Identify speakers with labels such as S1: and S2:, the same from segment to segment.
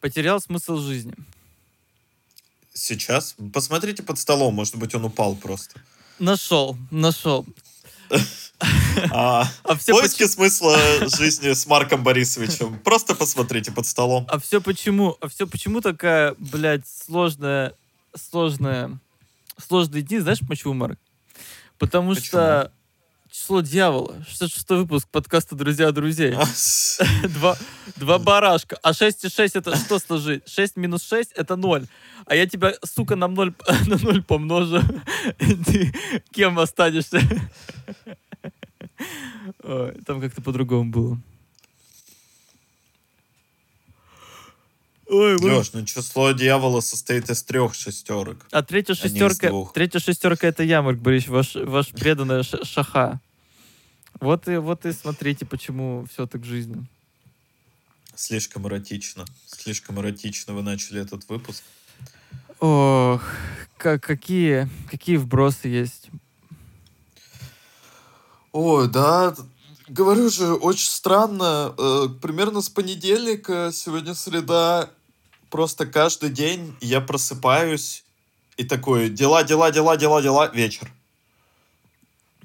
S1: Потерял смысл жизни.
S2: Сейчас? Посмотрите под столом, может быть, он упал просто.
S1: Нашел, нашел.
S2: А,
S1: А все
S2: поиски смысла жизни с Марком Борисовичем. Просто посмотрите под столом.
S1: А все почему? А все почему такая, блядь, сложная, сложная, сложные дни? Знаешь почему, Марк? Потому
S2: Почему?
S1: что число дьявола. 66 выпуск подкаста «Друзья друзей». Два, два барашка. А 6 и 6 это что сложить? 6 минус 6 это 0. А я тебя, сука, на 0, на 0 помножу. Ты кем останешься? Ой, там как-то по-другому было. Ой,
S2: Леш, ну число дьявола состоит из трех шестерок.
S1: А третья
S2: из
S1: шестерка, третья шестерка это я, Марк Борисович, ваш, ваш преданная шаха. Вот и, вот и смотрите, почему все так в жизни.
S2: Слишком эротично. Слишком эротично вы начали этот выпуск.
S1: Ох, как, какие, какие вбросы есть.
S2: Ой, да, говорю же, очень странно. Э, примерно с понедельника, сегодня среда, просто каждый день я просыпаюсь и такой, дела, дела, дела, дела, дела, вечер.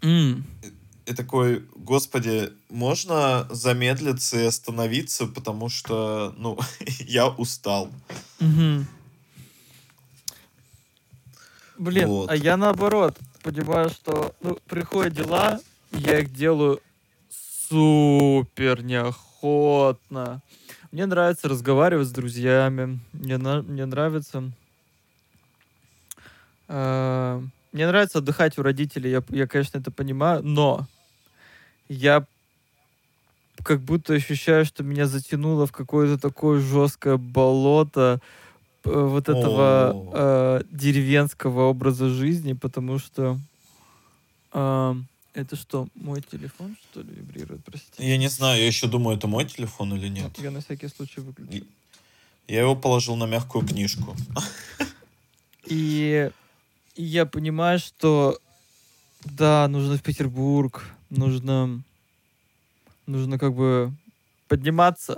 S1: М,
S2: И такой, господи, можно замедлиться и остановиться, потому что, ну, я устал.
S1: мгм. Блин,
S2: Вот.
S1: а я наоборот понимаю, что ну, приходят дела, я их делаю супер неохотно. Мне нравится разговаривать с друзьями. Мне, на- мне нравится... э, мне нравится отдыхать у родителей. Я, я, конечно, это понимаю, но я как будто ощущаю, что меня затянуло в какое-то такое жесткое болото э, вот этого
S2: О.
S1: э, деревенского образа жизни, потому что э, это что, мой телефон, что ли, вибрирует, простите?
S2: Я не знаю, я еще думаю, это мой телефон или нет.
S1: Я на всякий случай выключу.
S2: И- Я его положил на мягкую книжку.
S1: И, я понимаю, что да, нужно в Петербург, нужно, нужно как бы подниматься.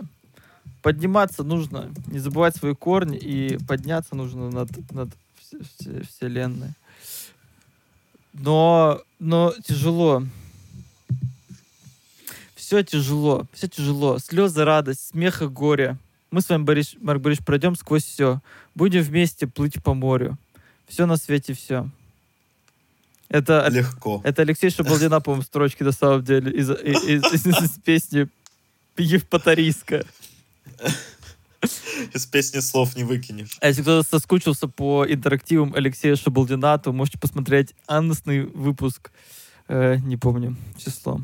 S1: Подниматься нужно, не забывать свои корни, и подняться нужно над, над вс- вс- вселенной. Но, но тяжело. Все тяжело, все тяжело. Слезы, радость, смех и горе. Мы с вами, Борис, Марк Борисович, пройдем сквозь все. Будем вместе плыть по морю. Все на свете, все. Это,
S2: Легко.
S1: это Алексей Шабалдина, по-моему, строчки на самом деле из, из, из- из песни Евпаторийска.
S2: Из песни слов не выкинешь.
S1: А если кто-то соскучился по интерактивам Алексея Шабалдина, то можете посмотреть анонсный выпуск. Э, не помню число.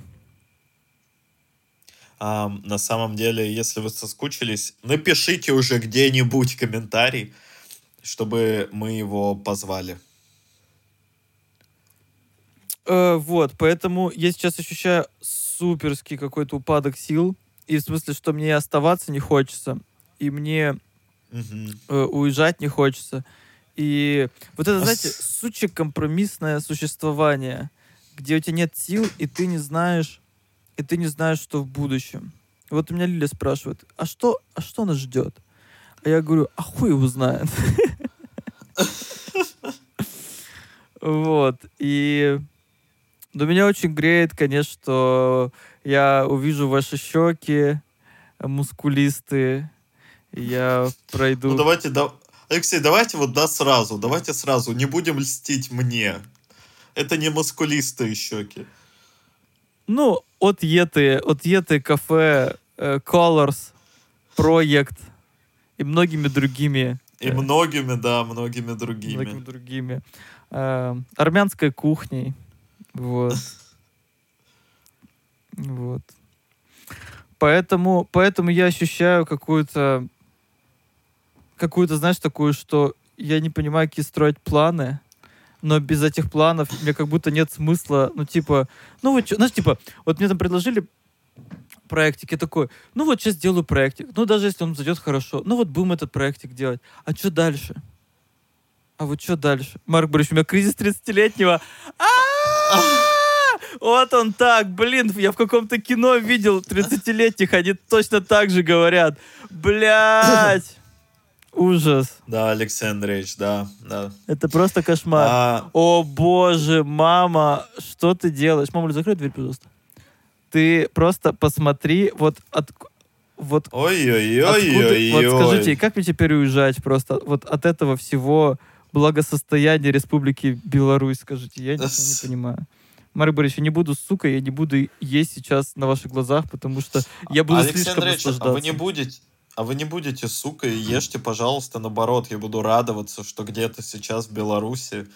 S2: А, на самом деле, если вы соскучились, напишите уже где-нибудь комментарий, чтобы мы его позвали.
S1: Э, вот, поэтому я сейчас ощущаю суперский какой-то упадок сил. И в смысле, что мне оставаться не хочется. И мне
S2: Мгм.
S1: э, уезжать не хочется. И вот это,
S2: А
S1: знаете,
S2: с-
S1: сучье компромиссное существование, где у тебя нет сил, и ты не знаешь, и ты не знаешь, что в будущем. И вот у меня Лиля спрашивает, а что, а что нас ждет? А я говорю, а хуй его знает. Вот. И но меня очень греет, конечно, что я увижу ваши щеки мускулистые, я пройду...
S2: Ну давайте, да... Алексей, давайте вот да сразу, давайте сразу, не будем льстить мне. Это не маскулистые щеки.
S1: Ну, от Еты, от Еты кафе, э, Colors, Проект и многими другими.
S2: И
S1: э,
S2: многими, да, многими другими.
S1: Многими другими. Э, армянской кухней. Вот. Вот. Поэтому, поэтому я ощущаю какую-то, какую-то, знаешь, такую, что я не понимаю, какие строить планы, но без этих планов мне как будто нет смысла, ну, типа, ну, вот, чё- знаешь, типа, вот мне там предложили проектик, я такой, ну, вот сейчас сделаю проектик, ну, даже если он зайдет хорошо, ну, вот будем этот проектик делать, а что дальше? А вот что дальше? Марк Борисович, у меня кризис 30-летнего. А! Вот он так, блин, я в каком-то кино видел 30-летних, они точно так же говорят. Блять! Ужас.
S2: Да, Алексей Андреевич, да, да.
S1: Это просто кошмар.
S2: А,
S1: О боже, мама, что ты делаешь? Мама, закрой дверь, пожалуйста. Ты просто посмотри, вот от, вот откуда, вот
S2: Ой-ой-ой-ой-ой.
S1: скажите, как мне теперь уезжать просто вот от этого всего благосостояния Республики Беларусь, скажите, я ничего не понимаю. Марк Борисович, я не буду, сука, я не буду есть сейчас на ваших глазах, потому что я буду
S2: Алексей
S1: слишком
S2: Андреевич, а вы не будете, а вы не будете, сука, и ешьте, пожалуйста, наоборот. Я буду радоваться, что где-то сейчас в Беларуси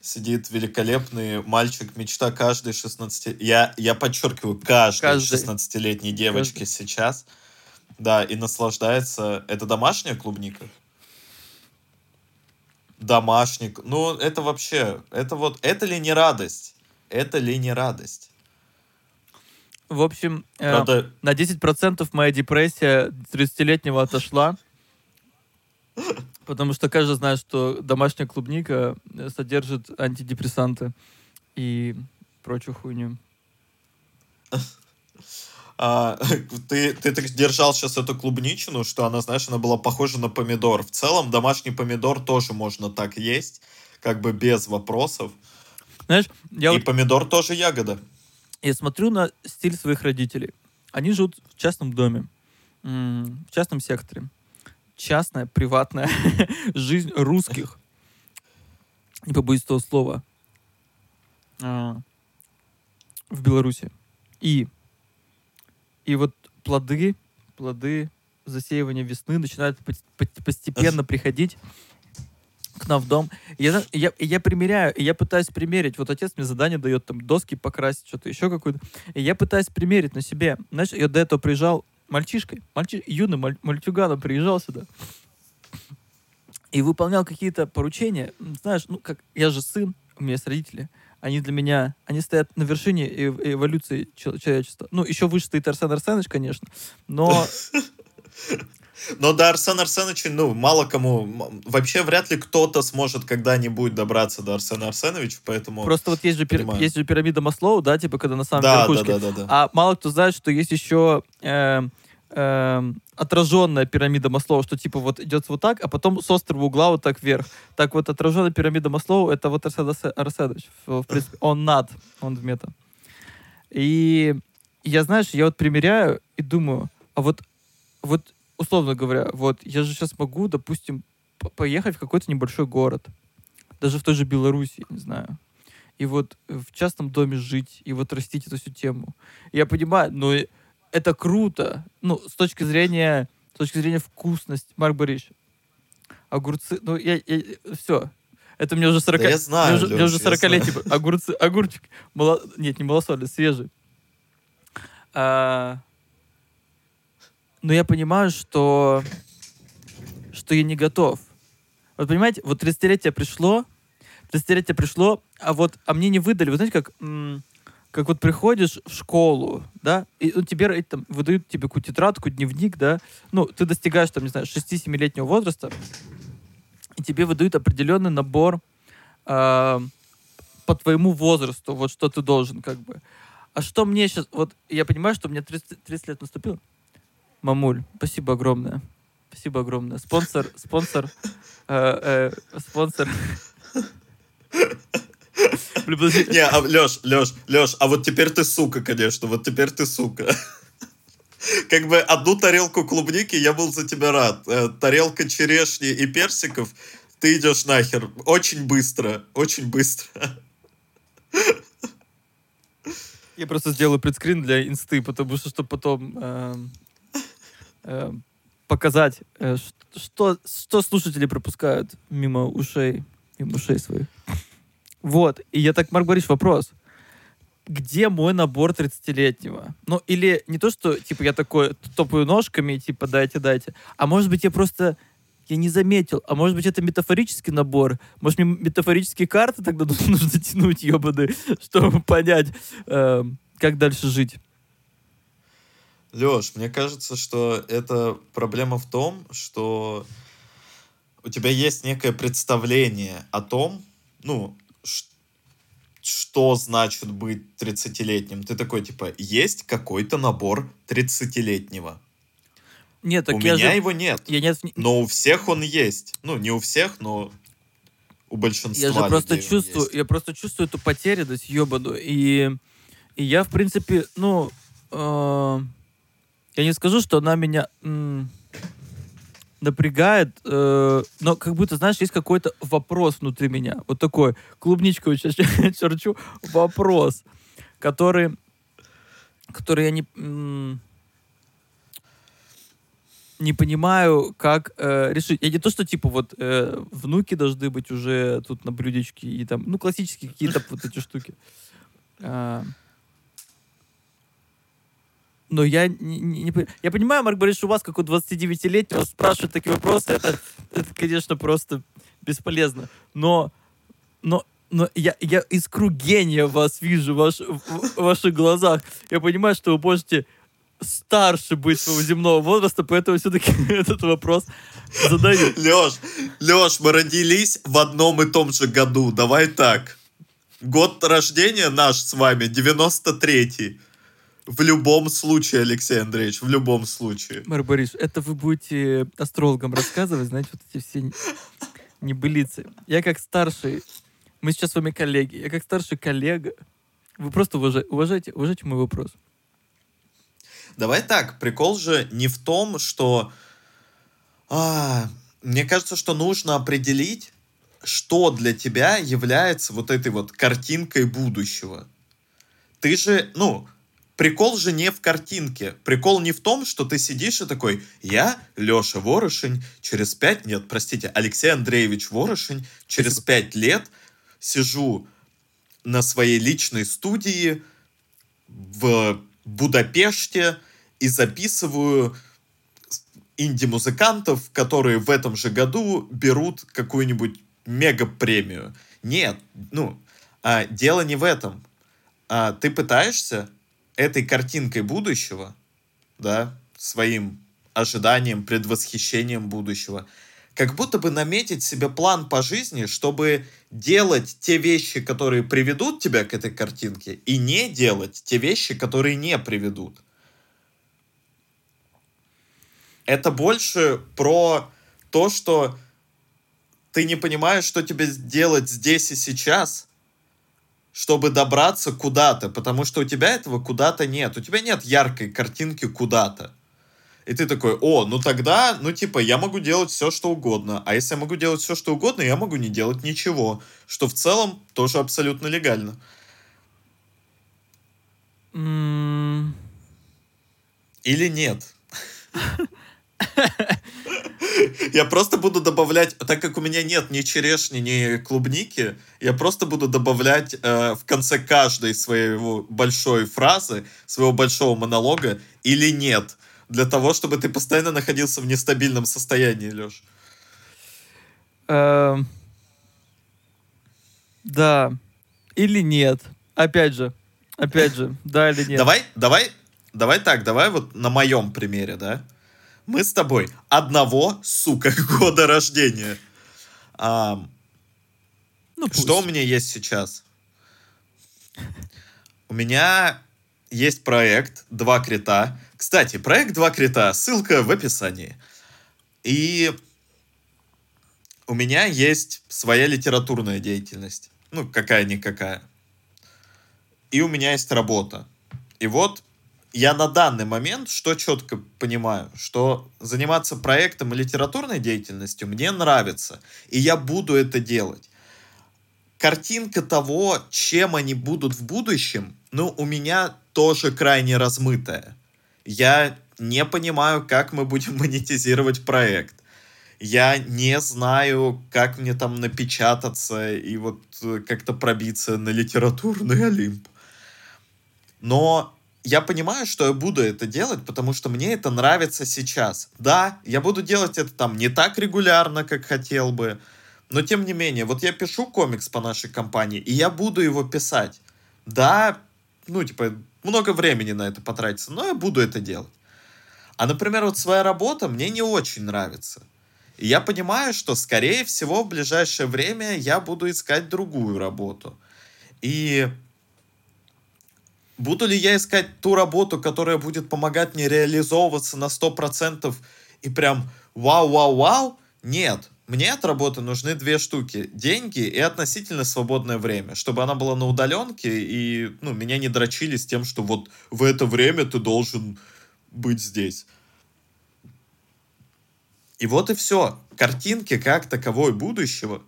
S2: сидит великолепный мальчик, мечта каждой 16... Я, я подчеркиваю, каждой
S1: Каждой.
S2: 16-летней девочки сейчас. Да, и наслаждается... Это домашняя клубника? Домашник. Ну, это вообще... Это вот... Это ли не радость? Это ли не радость?
S1: В общем, э,
S2: Правда,
S1: на 10% моя депрессия 30-летнего отошла. Потому что каждый знает, что домашняя клубника э, содержит антидепрессанты и прочую хуйню.
S2: А, ты, ты так держал сейчас эту клубничину, что она, знаешь, она была похожа на помидор. В целом, домашний помидор тоже можно так есть, как бы без вопросов.
S1: Знаешь, я
S2: И
S1: вот
S2: помидор тоже ягода.
S1: я смотрю на стиль своих родителей. Они живут в частном доме, в частном секторе. Частная, приватная жизнь русских. Не побоюсь этого слова. а, В Беларуси. И, и вот плоды, плоды засеивания весны начинают по- по- постепенно приходить к нам в дом. Я, я, я примеряю, я пытаюсь примерить. Вот отец мне задание дает там доски покрасить, что-то еще какое-то. И я пытаюсь примерить на себе. Знаешь, я до этого приезжал мальчишкой, мальчи, юным маль- мальчуганом приезжал сюда. И выполнял какие-то поручения. Знаешь, ну как, я же сын, у меня есть родители. Они для меня, они стоят на вершине эв- эволюции чел- человечества. Ну, еще выше стоит Арсен Арсенович, конечно. Но
S2: Но до Арсена Арсеновича, ну, мало кому... Вообще, вряд ли кто-то сможет когда-нибудь добраться до Арсена Арсеновича, поэтому...
S1: просто вот есть же, пир- есть же пирамида Маслоу, да, типа, когда на самом
S2: да, да,
S1: верхушке.
S2: да, да, да.
S1: А мало кто знает, что есть еще эм, эм, отраженная пирамида Маслоу, что типа вот идет вот так, а потом с острого угла вот так вверх. Так вот отраженная пирамида Маслоу это вот. В, в принципе, он над, он в мета. И я, знаешь, я вот примеряю и думаю, а вот, вот условно говоря, вот я же сейчас могу, допустим, по- поехать в какой-то небольшой город, даже в той же Беларуси, не знаю, и вот в частном доме жить, и вот растить эту всю тему. Я понимаю, но это круто, ну, с точки зрения, с точки зрения вкусности, Марк Борисович, огурцы, ну, я, все, это мне уже 40,
S2: Да я знаю,
S1: мне уже, мне
S2: Лёш,
S1: уже
S2: я
S1: 40
S2: знаю.
S1: лет, типа, огурцы, огурчик, мало, нет, не малосольный, свежий. А, но я понимаю, что, что я не готов. Вот понимаете, вот 30-летие пришло, 30-летие пришло, а вот, а мне не выдали, вы знаете, как, как вот приходишь в школу, да, и ну, тебе э, там, выдают тебе какую-то тетрадку, дневник, да, ну, ты достигаешь, там, не знаю, 6-7-летнего возраста, и тебе выдают определенный набор а, по твоему возрасту, вот что ты должен, как бы. А что мне сейчас, вот я понимаю, что мне 30, 30 лет наступило. Мамуль, спасибо огромное. Спасибо огромное. Спонсор, спонсор, э, э, спонсор.
S2: Не, а, Леш, Леш, Леш, а вот теперь ты сука, конечно, вот теперь ты сука. Как бы одну тарелку клубники, я был за тебя рад. Э, Тарелка черешни и персиков, ты идешь нахер. Очень быстро, очень быстро.
S1: Я просто сделаю предскрин для инсты, потому что, чтобы потом эм, показать, э, что, что слушатели пропускают мимо ушей, мимо ушей своих. Вот. И я так, Марк Борисович, вопрос. Где мой набор 30-летнего? Ну, или не то, что, типа, я такой топаю ножками, типа, дайте, дайте. А может быть, я просто я не заметил. А может быть, это метафорический набор? Может, мне метафорические карты тогда нужно тянуть, ебаные, чтобы понять, эм, как дальше жить?
S2: Леш, мне кажется, что это проблема в том, что у тебя есть некое представление о том, ну, что значит быть 30-летним. Ты такой, типа, есть какой-то набор 30-летнего.
S1: Нет, так
S2: у
S1: я
S2: меня
S1: же-
S2: его нет.
S1: Я нет,
S2: Но у всех он есть. Ну, не у всех, но у большинства
S1: Я же просто чувствую,
S2: есть.
S1: я просто чувствую эту потерянность ебаную. И, и я, в принципе, ну, э, я не скажу, что она меня м, напрягает, э, но как будто, знаешь, есть какой-то вопрос внутри меня. Вот такой, клубничку сейчас черчу, вопрос, который, который я не... м, не понимаю, как э, решить. Я не то, что типа вот э, внуки должны быть уже тут на блюдечке и там, ну, классические какие-то вот эти штуки. А, но я не, не- не Я понимаю, Марк Борисович, у вас, как у 29-летнего, спрашивать такие вопросы, это, это, конечно, просто бесполезно. Но, но, но я, я искру гения вас вижу, ваш, в, в ваших глазах. Я понимаю, что вы можете старше быть своего земного возраста, поэтому все-таки этот вопрос задаю.
S2: Леш, Леш, мы родились в одном и том же году. Давай так. Год рождения наш с вами 93-й. В любом случае, Алексей Андреевич, в любом случае.
S1: Марк Борисович, это вы будете астрологам рассказывать, знаете, вот эти все небылицы. Я как старший, мы сейчас с вами коллеги, я как старший коллега, вы просто уважа- уважайте, уважайте мой вопрос.
S2: Давай так, прикол же не в том, что... а, мне кажется, что нужно определить, что для тебя является вот этой вот картинкой будущего. Ты же, ну, прикол же не в картинке. Прикол не в том, что ты сидишь и такой, я, Леша Ворошень, через пять, нет, простите, Алексей Андреевич Ворошень, через пять лет сижу на своей личной студии в Будапеште и записываю инди-музыкантов, которые в этом же году берут какую-нибудь мега-премию. Нет, ну, а, дело не в этом. А, ты пытаешься этой картинкой будущего, да, своим ожиданием, предвосхищением будущего, как будто бы наметить себе план по жизни, чтобы делать те вещи, которые приведут тебя к этой картинке, и не делать те вещи, которые не приведут. Это больше про то, что ты не понимаешь, что тебе делать здесь и сейчас, чтобы добраться куда-то, потому что у тебя этого куда-то нет. У тебя нет яркой картинки куда-то. И ты такой, о, ну тогда, ну типа, я могу делать все, что угодно. А если я могу делать все, что угодно, я могу не делать ничего. Что в целом тоже абсолютно легально. Или нет? Я просто буду добавлять, так как у меня нет ни черешни, ни клубники, я просто буду добавлять э, в конце каждой своей большой фразы, своего большого монолога или нет, для того, чтобы ты постоянно находился в нестабильном состоянии, Леш.
S1: эм, Да. Или нет. Опять же. Опять же. Да или нет.
S2: Давай, давай, давай так, давай вот на моем примере, да? Мы с тобой одного, сука, года рождения. Ам,
S1: Ну, пусть.
S2: Что у меня есть сейчас? У меня есть проект «Два крита». Кстати, проект «Два крита», ссылка в описании. И у меня есть своя литературная деятельность. Ну, какая-никакая. И у меня есть работа. И вот я на данный момент что четко понимаю, что заниматься проектом и литературной деятельностью мне нравится, и я буду это делать. Картинка того, чем они будут в будущем, ну, у меня тоже крайне размытая. Я не понимаю, как мы будем монетизировать проект. Я не знаю, как мне там напечататься и вот э, как-то пробиться на литературный Олимп. Но я понимаю, что я буду это делать, потому что мне это нравится сейчас. Да, я буду делать это там не так регулярно, как хотел бы, но тем не менее, вот я пишу комикс по нашей компании, и я буду его писать. Да, ну, типа, много времени на это потратится, но я буду это делать. А, например, вот своя работа мне не очень нравится. И я понимаю, что, скорее всего, в ближайшее время я буду искать другую работу. И Буду ли я искать ту работу, которая будет помогать мне реализовываться на 100% и прям вау-вау-вау? Нет. Мне от работы нужны две штуки. Деньги и относительно свободное время. Чтобы она была на удаленке и ну, меня не дрочили с тем, что вот в это время ты должен быть здесь. И вот и все. Картинки как таковой будущего,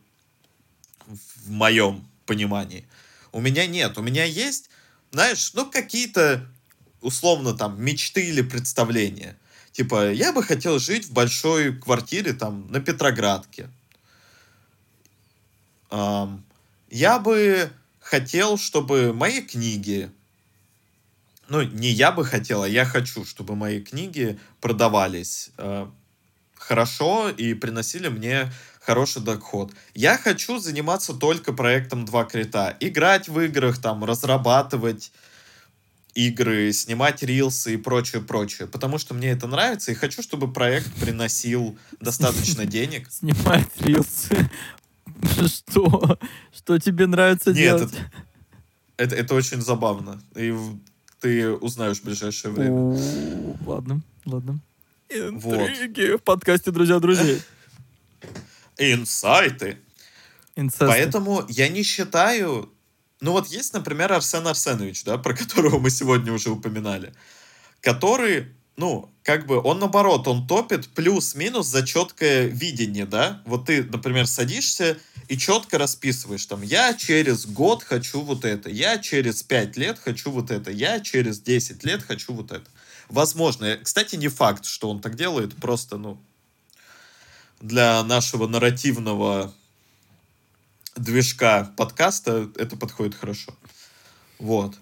S2: в моем понимании, у меня нет. У меня есть, знаешь, ну какие-то условно там мечты или представления. Типа, я бы хотел жить в большой квартире там на Петроградке. Эм, я бы хотел, чтобы мои книги, ну, не я бы хотел, а я хочу, чтобы мои книги продавались э, хорошо и приносили мне хороший доход. Я хочу заниматься только проектом «Два крита». Играть в играх, там, разрабатывать игры, снимать рилсы и прочее, прочее. Потому что мне это нравится и хочу, чтобы проект приносил достаточно денег.
S1: Снимать рилсы? Что? Что тебе нравится делать?
S2: Это, это, это очень забавно. И ты узнаешь в ближайшее время.
S1: Ладно, ладно. Интриги в подкасте «Друзья друзей».
S2: Инсайты. Инцесты. Поэтому я не считаю ну вот есть, например, Арсен Арсенович, да, про которого мы сегодня уже упоминали, который, ну, как бы он наоборот, он топит плюс-минус за четкое видение, да. Вот ты, например, садишься и четко расписываешь, там, я через год хочу вот это, я через пять лет хочу вот это, я через 10 лет хочу вот это. Возможно. Кстати, не факт, что он так делает, просто, ну, для нашего нарративного движка подкаста это подходит хорошо. Вот.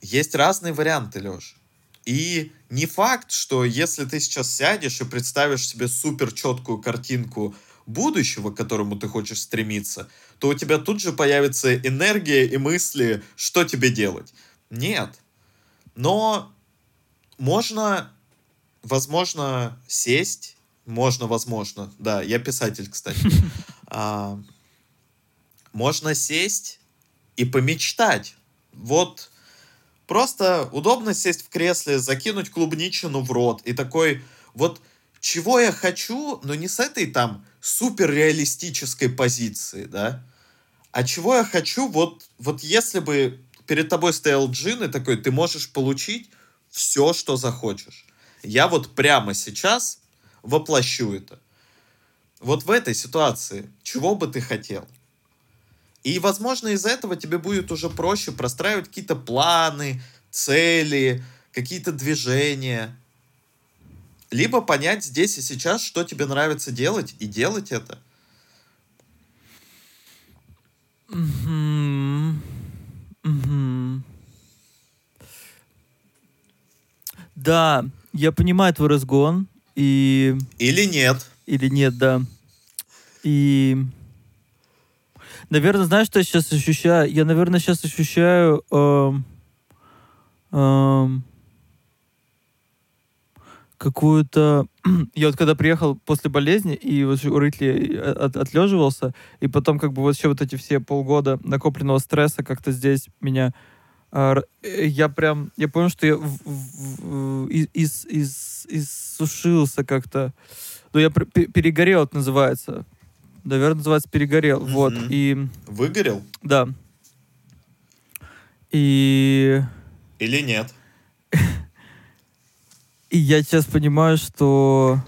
S2: Есть разные варианты, Леш. И не факт, что если ты сейчас сядешь и представишь себе супер четкую картинку будущего, к которому ты хочешь стремиться, то у тебя тут же появится энергия и мысли, что тебе делать. Нет. Но можно, возможно, сесть, можно, возможно, да, я писатель, кстати, а, можно сесть и помечтать. Вот просто удобно сесть в кресле, закинуть клубничину в рот и такой, вот чего я хочу, но не с этой там супер реалистической позиции, да, а чего я хочу, вот, вот если бы перед тобой стоял джин и такой, ты можешь получить все, что захочешь. Я вот прямо сейчас воплощу это. Вот в этой ситуации, чего бы ты хотел? И, возможно, из-за этого тебе будет уже проще простраивать какие-то планы, цели, какие-то движения. Либо понять здесь и сейчас, что тебе нравится делать, и делать это.
S1: Да, я понимаю твой разгон, и...
S2: Или нет.
S1: Или нет, да. И Наверное, знаешь, что я сейчас ощущаю? Я, наверное, сейчас ощущаю... Эм, эм, какую-то... я вот когда приехал после болезни и вот у Рытли от, отлеживался, и потом как бы вот еще вот эти все полгода накопленного стресса как-то здесь меня... Э, я прям... Я понял, что я в, в, из, из, иссушился как-то. Ну, я перегорел, это называется наверное, называется «Перегорел». Mm-hmm. Вот, и...
S2: Выгорел?
S1: Да. И...
S2: Или нет?
S1: И я сейчас понимаю, что...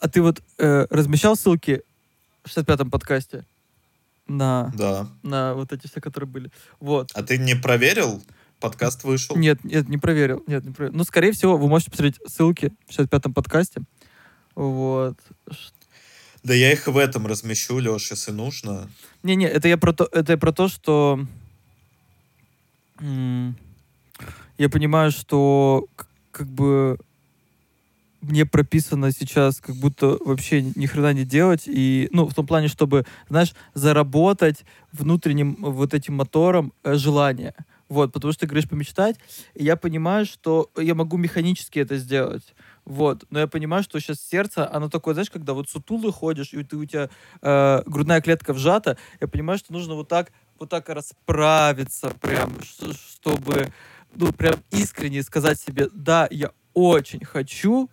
S1: А ты вот э, размещал ссылки в 65-м подкасте? На,
S2: да.
S1: на вот эти все, которые были. Вот.
S2: А ты не проверил? Подкаст вышел?
S1: Нет, нет, не проверил. Нет, не проверил. Ну, скорее всего, вы можете посмотреть ссылки в 65-м подкасте. Вот.
S2: Да я их в этом размещу, Леш, если нужно.
S1: Не-не, это я про то, это я про то, что я понимаю, что как бы мне прописано сейчас как будто вообще ни хрена не делать. И, ну, в том плане, чтобы, знаешь, заработать внутренним вот этим мотором э, желание. Вот, потому что ты говоришь помечтать, и я понимаю, что я могу механически это сделать. Вот. Но я понимаю, что сейчас сердце, оно такое, знаешь, когда вот сутулы ходишь, и ты, у тебя э, грудная клетка вжата, я понимаю, что нужно вот так вот так расправиться прям, чтобы, ну, прям искренне сказать себе, да, я очень хочу,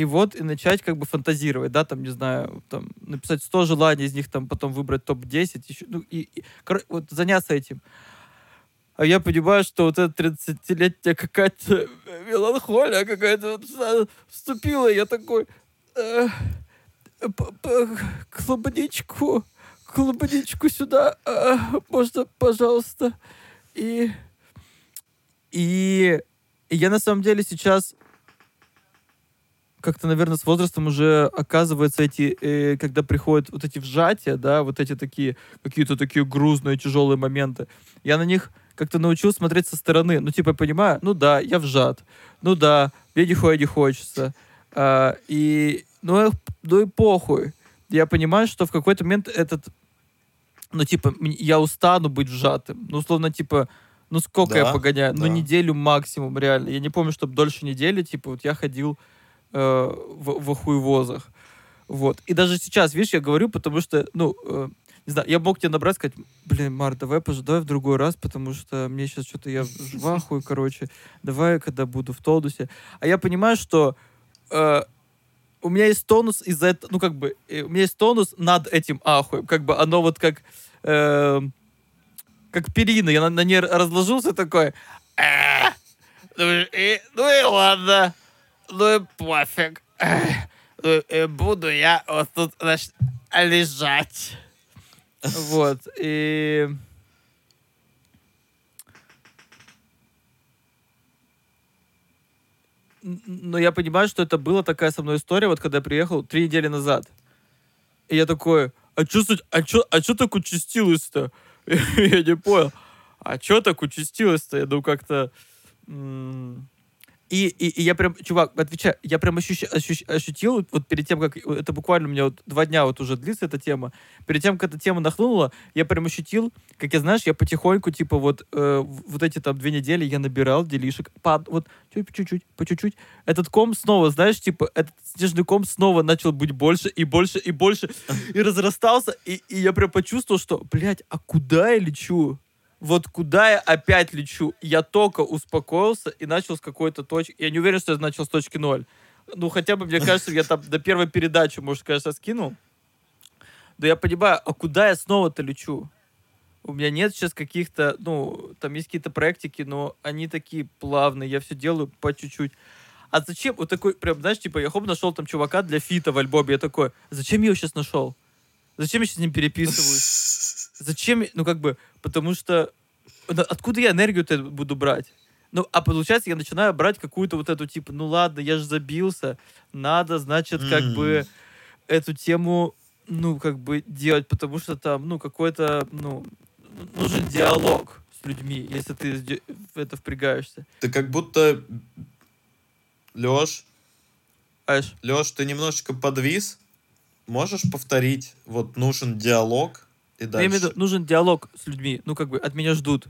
S1: и вот и начать как бы фантазировать, да, там, не знаю, там, написать 100 желаний, из них там потом выбрать топ-10, еще, ну, и, и вот заняться этим. А я понимаю, что вот эта 30-летняя какая-то меланхолия какая-то вот вступила, я такой, э, клубничку, клубничку сюда, э, можно, пожалуйста. И, и я на самом деле сейчас как-то, наверное, с возрастом уже оказывается эти, э, когда приходят вот эти вжатия, да, вот эти такие, какие-то такие грузные, тяжелые моменты, я на них как-то научился смотреть со стороны. Ну, типа, понимаю, ну да, я вжат, ну да, мне нихуя не хочется. А, и, ну, ну и похуй. Я понимаю, что в какой-то момент этот, ну, типа, я устану быть вжатым. Ну, условно, типа, ну, сколько да, я погоняю? Ну, да. Ну, неделю максимум, реально. Я не помню, чтобы дольше недели, типа, вот я ходил э, в, в хуевозах. Вот. И даже сейчас, видишь, я говорю, потому что, ну, э, не знаю, я мог тебе набрать, сказать, блин, Мар, давай, давай в другой раз, потому что мне сейчас что-то, я в ахуе, короче, давай, когда буду в Толдусе. А я понимаю, что э, у меня есть тонус из-за этого, ну, как бы, э, у меня есть тонус над этим ахуем, как бы оно вот как, э, как перина, я на, на ней разложился такой, «Э, ну ну и ладно, ну и пофиг. Ну и буду я вот тут, значит, лежать. Вот. И... Но я понимаю, что это была такая со мной история, вот когда я приехал три недели назад. И я такой, а чё, а чё, а чё так участилось-то? я не понял. А чё так участилось-то? Я думаю, как-то... И, и, и я прям, чувак, отвечаю, я прям ощущ, ощущ, ощутил, вот перед тем, как, это буквально у меня вот два дня вот уже длится эта тема, перед тем, как эта тема нахлынула, я прям ощутил, как я, знаешь, я потихоньку, типа, вот, э, вот эти там две недели я набирал делишек, пад, вот, чуть-чуть, по чуть-чуть, этот ком снова, знаешь, типа, этот снежный ком снова начал быть больше и больше и больше, и разрастался, и, и я прям почувствовал, что, блядь, а куда я лечу? Вот куда я опять лечу. Я только успокоился и начал с какой-то точки. Я не уверен, что я начал с точки ноль. Ну, хотя бы, мне кажется, я там до первой передачи, может, конечно, скинул. Да я понимаю, а куда я снова-то лечу? У меня нет сейчас каких-то, ну, там есть какие-то проектики, но они такие плавные, я все делаю по чуть-чуть. А зачем? Вот такой, прям, знаешь, типа, я хоп, нашел там чувака для фита в альбоме, я такой, зачем я его сейчас нашел? Зачем я сейчас с ним переписываюсь? Зачем? Ну, как бы, потому что откуда я энергию-то буду брать? Ну, а получается, я начинаю брать какую-то вот эту, типа, ну ладно, я же забился, надо, значит, как mm. бы эту тему, ну, как бы делать, потому что там, ну, какой-то, ну, нужен диалог с людьми, если ты в это впрягаешься.
S2: Ты как будто, Лёш, Аж. Лёш, ты немножечко подвис, можешь повторить, вот нужен диалог, и дальше.
S1: Я имею в виду, нужен диалог с людьми. Ну, как бы, от меня ждут.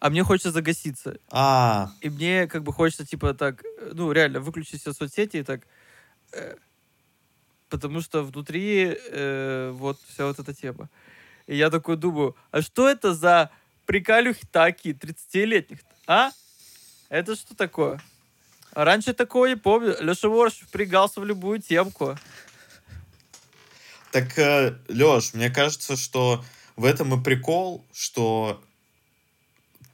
S1: А мне хочется загаситься.
S2: А.
S1: И мне, как бы, хочется, типа, так, ну, реально, выключить все соцсети и так... Э, потому что внутри э, вот вся вот эта тема. И я такой думаю, а что это за приколюхи такие, 30-летних, а? Это что такое? А раньше такое не помню. Леша Ворш впрягался в любую темку.
S2: Так, э, Леш, мне кажется, что в этом и прикол, что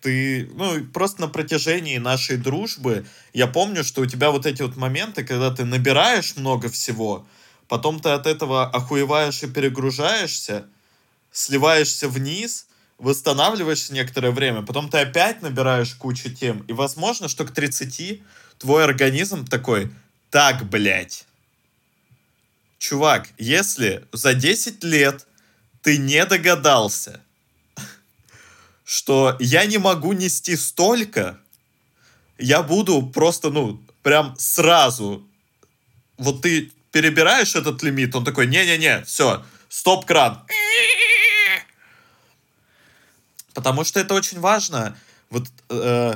S2: ты, ну, просто на протяжении нашей дружбы, я помню, что у тебя вот эти вот моменты, когда ты набираешь много всего, потом ты от этого охуеваешь и перегружаешься, сливаешься вниз, восстанавливаешься некоторое время, потом ты опять набираешь кучу тем, и возможно, что к 30 твой организм такой, так, блядь, чувак, если за 10 лет ты не догадался, что я не могу нести столько, я буду просто, ну, прям сразу, вот ты перебираешь этот лимит, он такой, не-не-не, все, стоп-кран. Потому что это очень важно. Вот э,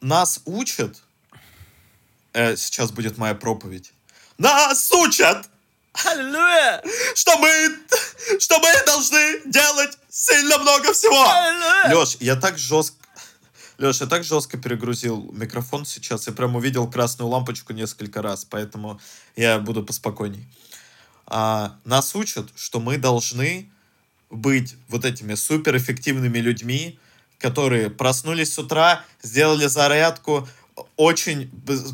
S2: нас учат, э, сейчас будет моя проповедь, нас учат
S1: Аллилуйя!
S2: Что мы, что мы должны делать сильно много всего. Леш, я так жестко, Леш, я так жестко перегрузил микрофон сейчас. Я прям увидел красную лампочку несколько раз, поэтому я буду поспокойней. А, нас учат, что мы должны быть вот этими суперэффективными людьми, которые проснулись с утра, сделали зарядку, очень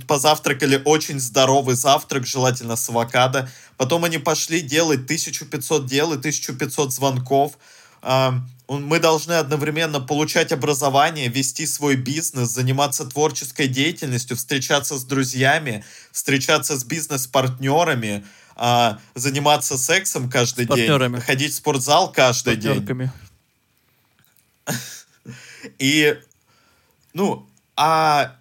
S2: позавтракали очень здоровый завтрак, желательно с авокадо. Потом они пошли делать 1500 дел и 1500 звонков. Мы должны одновременно получать образование, вести свой бизнес, заниматься творческой деятельностью, встречаться с друзьями, встречаться с бизнес-партнерами, а, заниматься сексом каждый день, ходить в спортзал каждый день. И, ну, а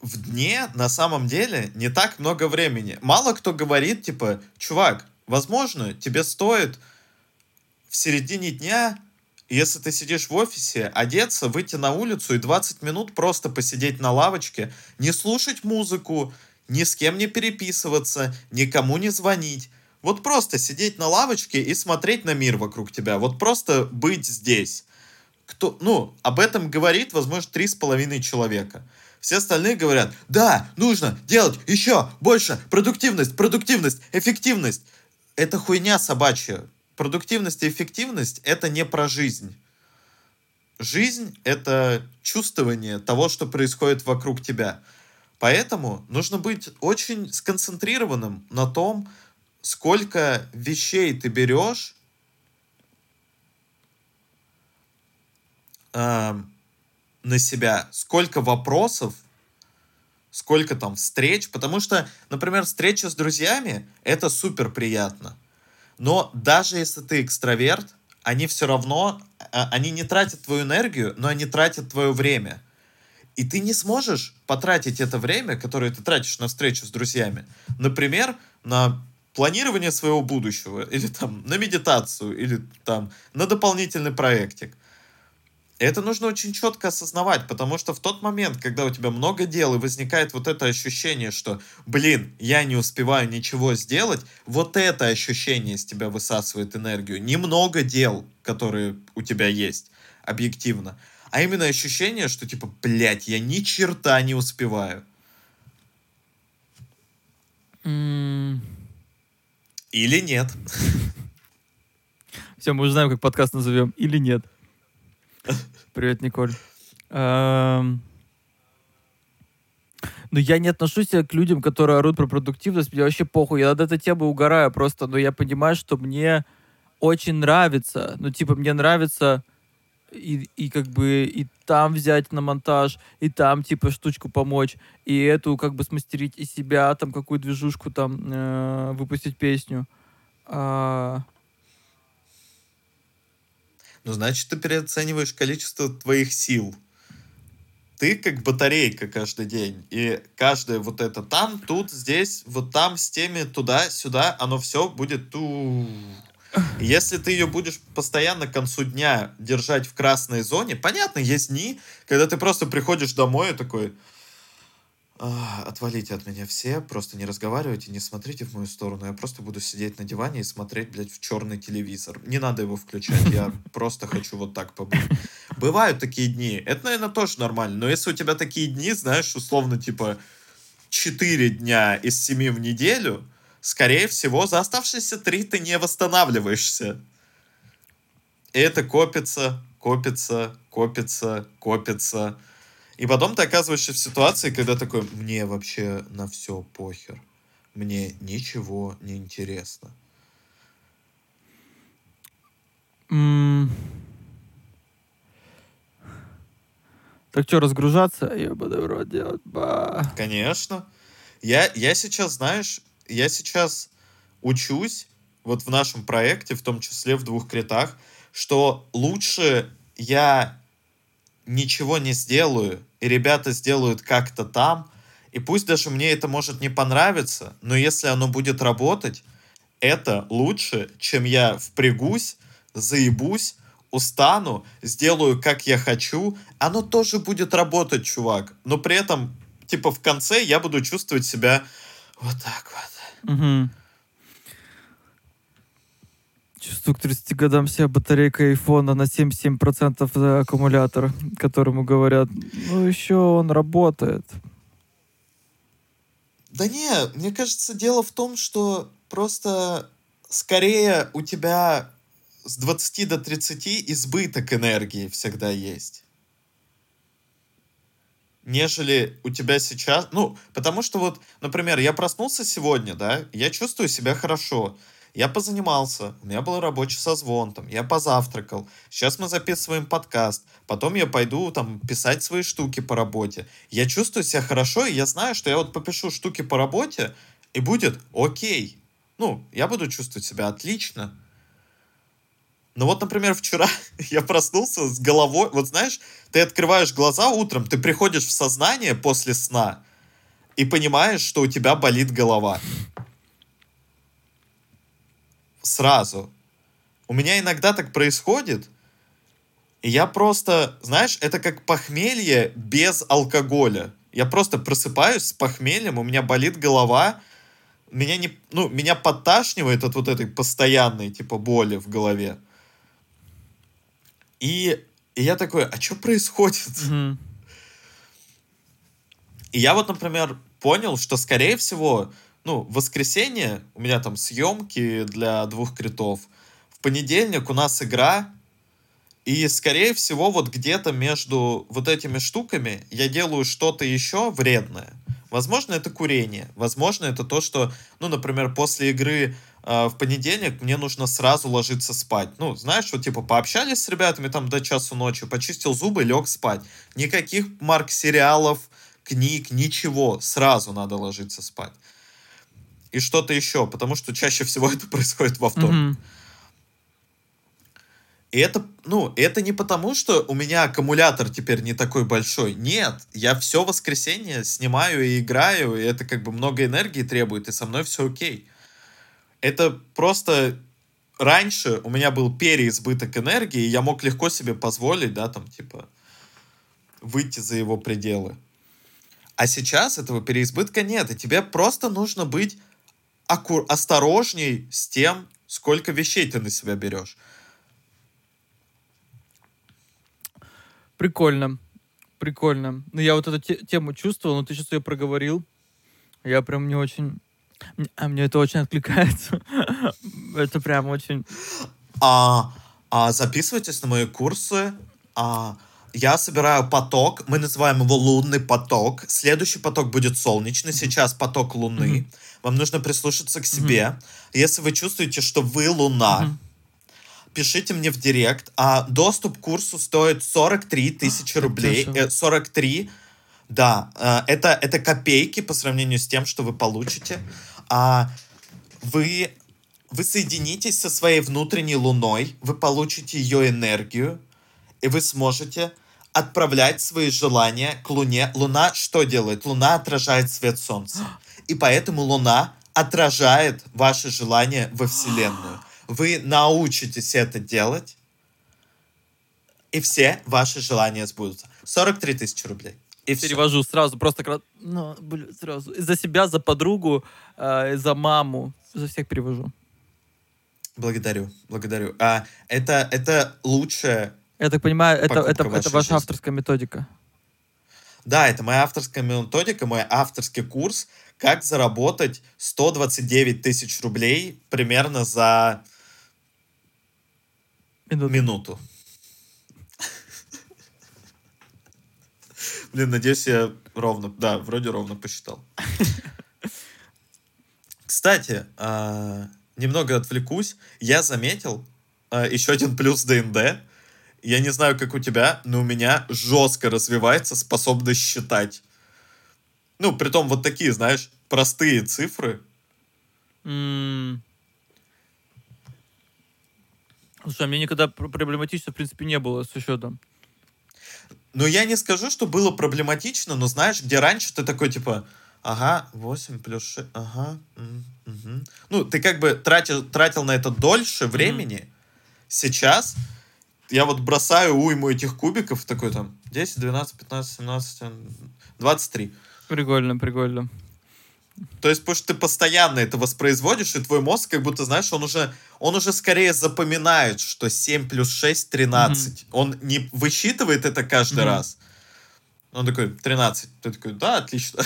S2: в дне на самом деле не так много времени. Мало кто говорит, типа, чувак, возможно, тебе стоит в середине дня, если ты сидишь в офисе, одеться, выйти на улицу и 20 минут просто посидеть на лавочке, не слушать музыку, ни с кем не переписываться, никому не звонить. Вот просто сидеть на лавочке и смотреть на мир вокруг тебя. Вот просто быть здесь. Кто, ну, об этом говорит, возможно, три с половиной человека. Все остальные говорят, да, нужно делать еще больше, продуктивность, продуктивность, эффективность. Это хуйня собачья. Продуктивность и эффективность — это не про жизнь. Жизнь — это чувствование того, что происходит вокруг тебя. Поэтому нужно быть очень сконцентрированным на том, сколько вещей ты берешь, э, на себя, сколько вопросов, сколько там встреч, потому что, например, встреча с друзьями — это супер приятно. Но даже если ты экстраверт, они все равно, а, они не тратят твою энергию, но они тратят твое время. И ты не сможешь потратить это время, которое ты тратишь на встречу с друзьями, например, на планирование своего будущего, или там на медитацию, или там на дополнительный проектик. Это нужно очень четко осознавать, потому что в тот момент, когда у тебя много дел и возникает вот это ощущение, что, блин, я не успеваю ничего сделать, вот это ощущение из тебя высасывает энергию. Немного дел, которые у тебя есть, объективно, а именно ощущение, что типа, блядь, я ни черта не успеваю.
S1: Mm.
S2: Или нет.
S1: Все, мы уже знаем, как подкаст назовем. Или нет. Привет, Николь. Эм... Ну, я не отношусь к людям, которые орут про продуктивность. Мне вообще похуй. Я над этой темой угораю просто. Но я понимаю, что мне очень нравится. Ну, типа, мне нравится и, и как бы и там взять на монтаж, и там типа штучку помочь, и эту как бы смастерить и себя, там какую движушку там э, выпустить песню. А...
S2: Ну, значит, ты переоцениваешь количество твоих сил. Ты как батарейка каждый день. И каждое вот это там, тут, здесь, вот там, с теми, туда, сюда, оно все будет ту если ты ее будешь постоянно к концу дня держать в красной зоне, понятно, есть дни, когда ты просто приходишь домой и такой, отвалите от меня все, просто не разговаривайте, не смотрите в мою сторону, я просто буду сидеть на диване и смотреть, блядь, в черный телевизор. Не надо его включать, я просто хочу вот так побыть. Бывают такие дни, это, наверное, тоже нормально, но если у тебя такие дни, знаешь, условно, типа, 4 дня из 7 в неделю, скорее всего, за оставшиеся три ты не восстанавливаешься. И это копится, копится, копится, копится. И потом ты оказываешься в ситуации, когда такой, мне вообще на все похер. Мне ничего не интересно.
S1: Mm. Так что, разгружаться? Я буду вроде делать. Ба.
S2: Конечно. Я, я сейчас, знаешь, я сейчас учусь вот в нашем проекте, в том числе в двух кретах, что лучше я ничего не сделаю, и ребята сделают как-то там, и пусть даже мне это может не понравиться, но если оно будет работать, это лучше, чем я впрягусь, заебусь, устану, сделаю как я хочу, оно тоже будет работать, чувак. Но при этом, типа, в конце я буду чувствовать себя вот так вот.
S1: Угу. Чувствую к 30 годам себя батарейка айфона на 77% за аккумулятор, которому говорят, ну еще он работает.
S2: Да не, мне кажется, дело в том, что просто скорее у тебя с 20 до 30 избыток энергии всегда есть. Нежели у тебя сейчас... Ну, потому что вот, например, я проснулся сегодня, да, я чувствую себя хорошо. Я позанимался, у меня был рабочий созвон, там, я позавтракал. Сейчас мы записываем подкаст. Потом я пойду там писать свои штуки по работе. Я чувствую себя хорошо, и я знаю, что я вот попишу штуки по работе, и будет окей. Ну, я буду чувствовать себя отлично. Но вот, например, вчера я проснулся с головой. Вот знаешь, ты открываешь глаза утром, ты приходишь в сознание после сна и понимаешь, что у тебя болит голова сразу. У меня иногда так происходит, и я просто, знаешь, это как похмелье без алкоголя. Я просто просыпаюсь с похмельем, у меня болит голова, меня не, ну, меня подташнивает от вот этой постоянной, типа, боли в голове. И, и я такой, а что происходит? Mm-hmm. И я вот, например, понял, что, скорее всего, ну, в воскресенье у меня там съемки для двух критов. В понедельник у нас игра, и, скорее всего, вот где-то между вот этими штуками я делаю что-то еще вредное. Возможно, это курение. Возможно, это то, что, ну, например, после игры э, в понедельник мне нужно сразу ложиться спать. Ну, знаешь, вот типа пообщались с ребятами там до часу ночи, почистил зубы, лег спать. Никаких марк сериалов, книг, ничего. Сразу надо ложиться спать и что-то еще, потому что чаще всего это происходит во вторник. Mm-hmm. И это, ну, это не потому, что у меня аккумулятор теперь не такой большой. Нет, я все воскресенье снимаю и играю, и это как бы много энергии требует, и со мной все окей. Это просто раньше у меня был переизбыток энергии, и я мог легко себе позволить, да, там, типа, выйти за его пределы. А сейчас этого переизбытка нет, и тебе просто нужно быть аккур- осторожней с тем, сколько вещей ты на себя берешь.
S1: Прикольно. Прикольно. Ну, я вот эту те- тему чувствовал, но ты сейчас ее проговорил. Я прям не очень... А мне это очень откликается. это прям очень...
S2: А, а записывайтесь на мои курсы. А, я собираю поток, мы называем его лунный поток. Следующий поток будет солнечный, сейчас поток луны. Mm-hmm. Вам нужно прислушаться к себе. Mm-hmm. Если вы чувствуете, что вы луна, mm-hmm. пишите мне в директ. А доступ к курсу стоит 43 тысячи рублей. Э, 43, да, э, это, это копейки по сравнению с тем, что вы получите. А вы, вы соединитесь со своей внутренней луной, вы получите ее энергию, и вы сможете отправлять свои желания к Луне. Луна что делает? Луна отражает свет Солнца. И поэтому Луна отражает ваши желания во Вселенную. Вы научитесь это делать, и все ваши желания сбудутся. 43 тысячи рублей.
S1: И Перевожу все. сразу, просто ну, блин, сразу. За себя, за подругу, э, за маму. За всех перевожу.
S2: Благодарю, благодарю. А, это, это лучшее
S1: я так понимаю, это, это, это ваша жизни. авторская методика.
S2: Да, это моя авторская методика, мой авторский курс, как заработать 129 тысяч рублей примерно за минуту. минуту. Блин, надеюсь, я ровно, да, вроде ровно посчитал. Кстати, а, немного отвлекусь. Я заметил а, еще один плюс ДНД. Я не знаю, как у тебя, но у меня жестко развивается способность считать. Ну, при том вот такие, знаешь, простые цифры.
S1: Mm. Слушай, а мне никогда проблематично, в принципе, не было с учетом.
S2: Ну, я не скажу, что было проблематично, но знаешь, где раньше ты такой, типа, ага, 8 плюс 6, ага, угу. Ну, ты как бы тратил, тратил на это дольше времени. Mm. Сейчас я вот бросаю уйму этих кубиков, такой там 10, 12, 15, 17, 23.
S1: Прикольно, прикольно.
S2: То есть, потому что ты постоянно это воспроизводишь, и твой мозг, как будто, знаешь, он уже, он уже скорее запоминает, что 7 плюс 6 — 13. Mm-hmm. Он не высчитывает это каждый mm-hmm. раз. Он такой, 13. Ты такой, да, отлично.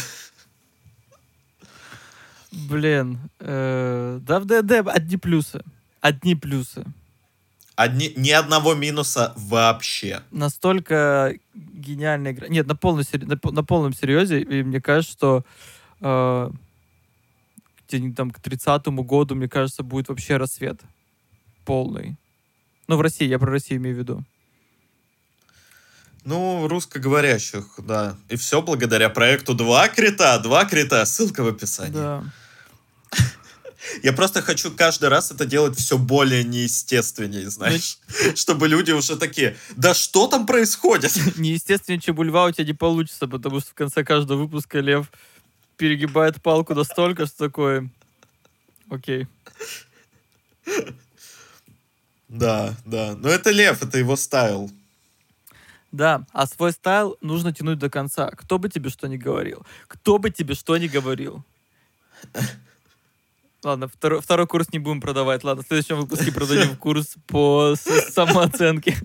S1: Блин, э, да в ДД одни плюсы. Одни плюсы.
S2: Одни, ни одного минуса вообще.
S1: Настолько гениальная игра. Нет, на, полном, на, на полном серьезе, и мне кажется, что э, где там к 30-му году, мне кажется, будет вообще рассвет полный. Ну, в России, я про Россию имею в виду.
S2: Ну, русскоговорящих, да. И все благодаря проекту «Два крита». «Два крита». Ссылка в описании. Да. Я просто хочу каждый раз это делать все более неестественнее, знаешь, чтобы люди уже такие, да что там происходит?
S1: Неестественнее, чем бульва у тебя не получится, потому что в конце каждого выпуска Лев перегибает палку настолько, что такое, окей.
S2: Да, да. Но это Лев, это его стайл.
S1: Да, а свой стайл нужно тянуть до конца. Кто бы тебе что ни говорил. Кто бы тебе что ни говорил. Ладно, второй, второй курс не будем продавать. Ладно, в следующем выпуске продадим курс по самооценке.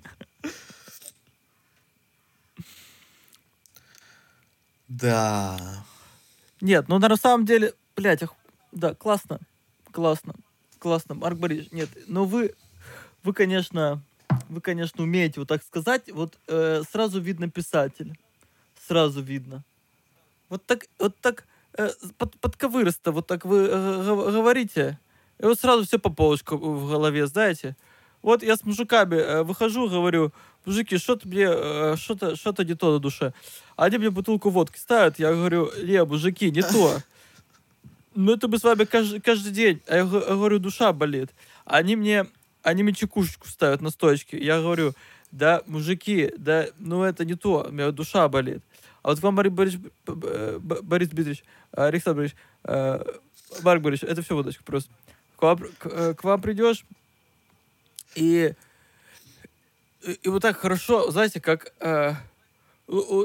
S2: Да.
S1: Нет, ну на самом деле, блядь, да, классно, классно, классно. Марк Борисович, нет, но вы, вы, конечно, вы, конечно, умеете вот так сказать. Вот э, сразу видно писатель. Сразу видно. Вот так, вот так под, подковырысто, вот так вы э, говорите, и вот сразу все по полочкам в голове, знаете. Вот я с мужиками э, выхожу, говорю, мужики, что-то мне, что-то, что-то не то на душе. Они мне бутылку водки ставят, я говорю, не, мужики, не то. Ну, это мы с вами каждый, каждый день. А я говорю, душа болит. Они мне, они мне чекушечку ставят на стоечке. Я говорю, да, мужики, да, ну это не то, у меня душа болит. А вот вам, Борис, Борис, Борис Дмитриевич, Александр Борисович, Марк Борисович, это все водочка просто. К вам, к, к вам придешь, и, и, и вот так хорошо, знаете, как... Э,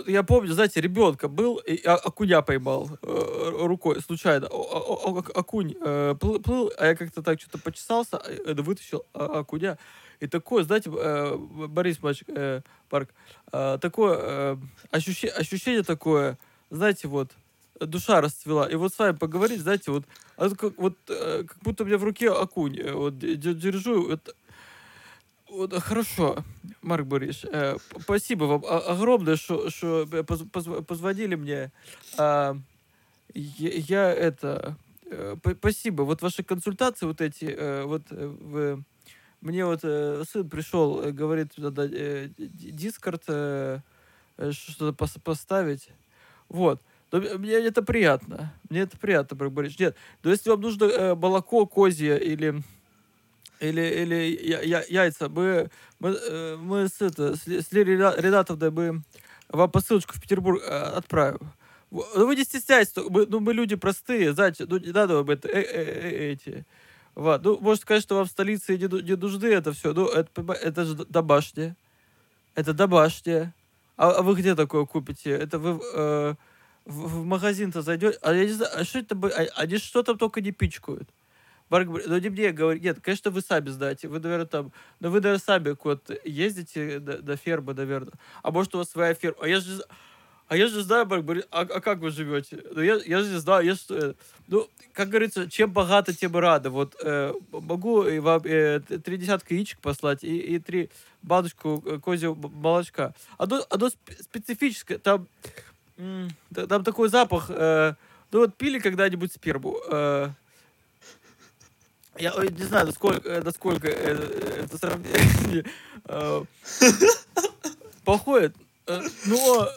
S1: я помню, знаете, ребенка был, и окуня поймал э, рукой случайно. Окунь э, плыл, плыл, а я как-то так что-то почесался, э, вытащил окуня. И такое, знаете, э, Борис Мач, э, Парк, э, такое ощущение, ощущение такое, знаете, вот, душа расцвела. И вот с вами поговорить, знаете, вот, а как, вот как будто у меня в руке окунь, вот держу, вот, вот, хорошо, Марк Борисович, э, спасибо вам огромное, что, что поз, поз, позвонили мне. Э, я, я это, э, спасибо. Вот ваши консультации вот эти, э, вот э, мне вот э, сын пришел, э, говорит, надо э, дискорд э, э что-то пос поставить. Вот. Но мне это приятно. Мне это приятно, Борис. Нет, но если вам нужно э, молоко козье или или, или я, я, яйца, мы, мы, э, мы с, это, с, с Лерой Ренатовной мы вам посылочку в Петербург э, отправим. Ну, вы не стесняйтесь, мы, ну, мы люди простые, знаете, ну, не надо вам это, э, э, э, эти, вот. Ну, может сказать, что вам в столице не, не нужны это все. Ну, это, это же домашнее. Это домашнее. А, а вы где такое купите? Это вы э, в, в магазин-то зайдете. А я не знаю, а что это? А, они что там только не пичкают. Марк, ну не мне говорит, нет, конечно, вы сами знаете, вы, наверное, там, но вы, наверное, сами куда-то ездите до, до фермы, наверное. А может, у вас своя ферма. А я же, а я же знаю, Марк, а, а как вы живете? Ну, я, я же знаю, я что... Э, ну, как говорится, чем богато, тем и рада. Вот э, могу вам э, три десятка яичек послать и, и три баночку э, козьего молочка. Оно, оно специфическое, там, там такой запах. Э, ну вот пили когда-нибудь сперму? Э, я не знаю, насколько, насколько это, это сравнение походит, но,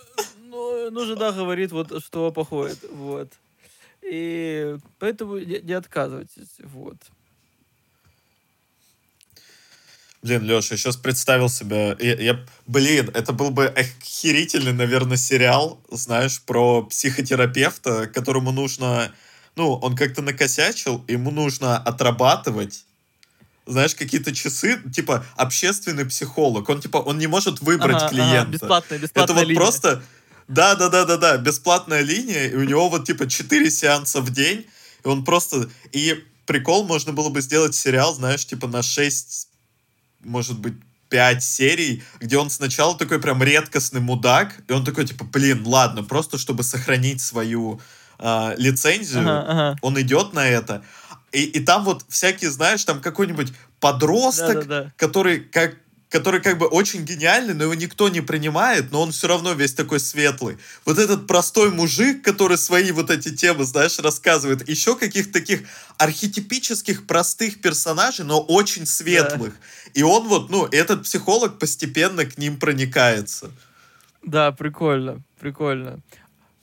S1: но, ну, жена говорит, вот, что походит, вот. И поэтому не, не отказывайтесь. Вот.
S2: Блин, Леша, я сейчас представил себя. Я, я, блин, это был бы охерительный, наверное, сериал, знаешь, про психотерапевта, которому нужно... Ну, он как-то накосячил, ему нужно отрабатывать знаешь, какие-то часы, типа, общественный психолог. Он, типа, он не может выбрать ага, клиента. Ага, бесплатная, бесплатная Это вот линия. просто Да, да, да, да, да, бесплатная линия, и у него вот типа 4 сеанса в день, и он просто... И прикол, можно было бы сделать сериал, знаешь, типа на 6, может быть, 5 серий, где он сначала такой прям редкостный мудак, и он такой, типа, блин, ладно, просто чтобы сохранить свою э, лицензию, ага, ага. он идет на это. И, и там вот всякие, знаешь, там какой-нибудь подросток, да, да, да. который как который как бы очень гениальный, но его никто не принимает, но он все равно весь такой светлый. Вот этот простой мужик, который свои вот эти темы, знаешь, рассказывает. Еще каких-то таких архетипических простых персонажей, но очень светлых. Да. И он вот, ну, этот психолог постепенно к ним проникается.
S1: Да, прикольно, прикольно.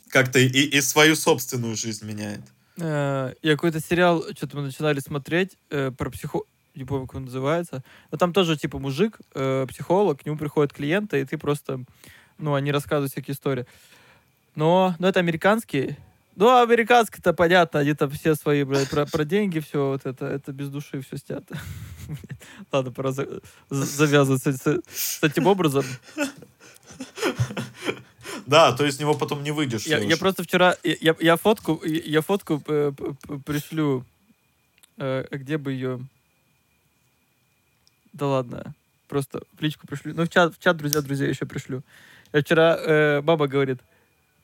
S2: Как-то и, и свою собственную жизнь меняет.
S1: Э, я какой-то сериал, что-то мы начинали смотреть э, про психо не помню, как он называется. Но там тоже, типа, мужик, э, психолог, к нему приходят клиенты, и ты просто, ну, они рассказывают всякие истории. Но, но это американский. Ну, американский-то понятно, они там все свои, блядь, про, про деньги, все вот это, это без души все снято. Ладно, пора за, завязывать с, с, с этим образом.
S2: Да, то есть него потом не выйдешь.
S1: Я, я просто вчера, я, я фотку, я фотку э, пришлю, э, где бы ее да ладно. Просто в личку пришлю. Ну, в чат, в чат друзья, друзья еще пришлю. Я вчера, э, баба говорит,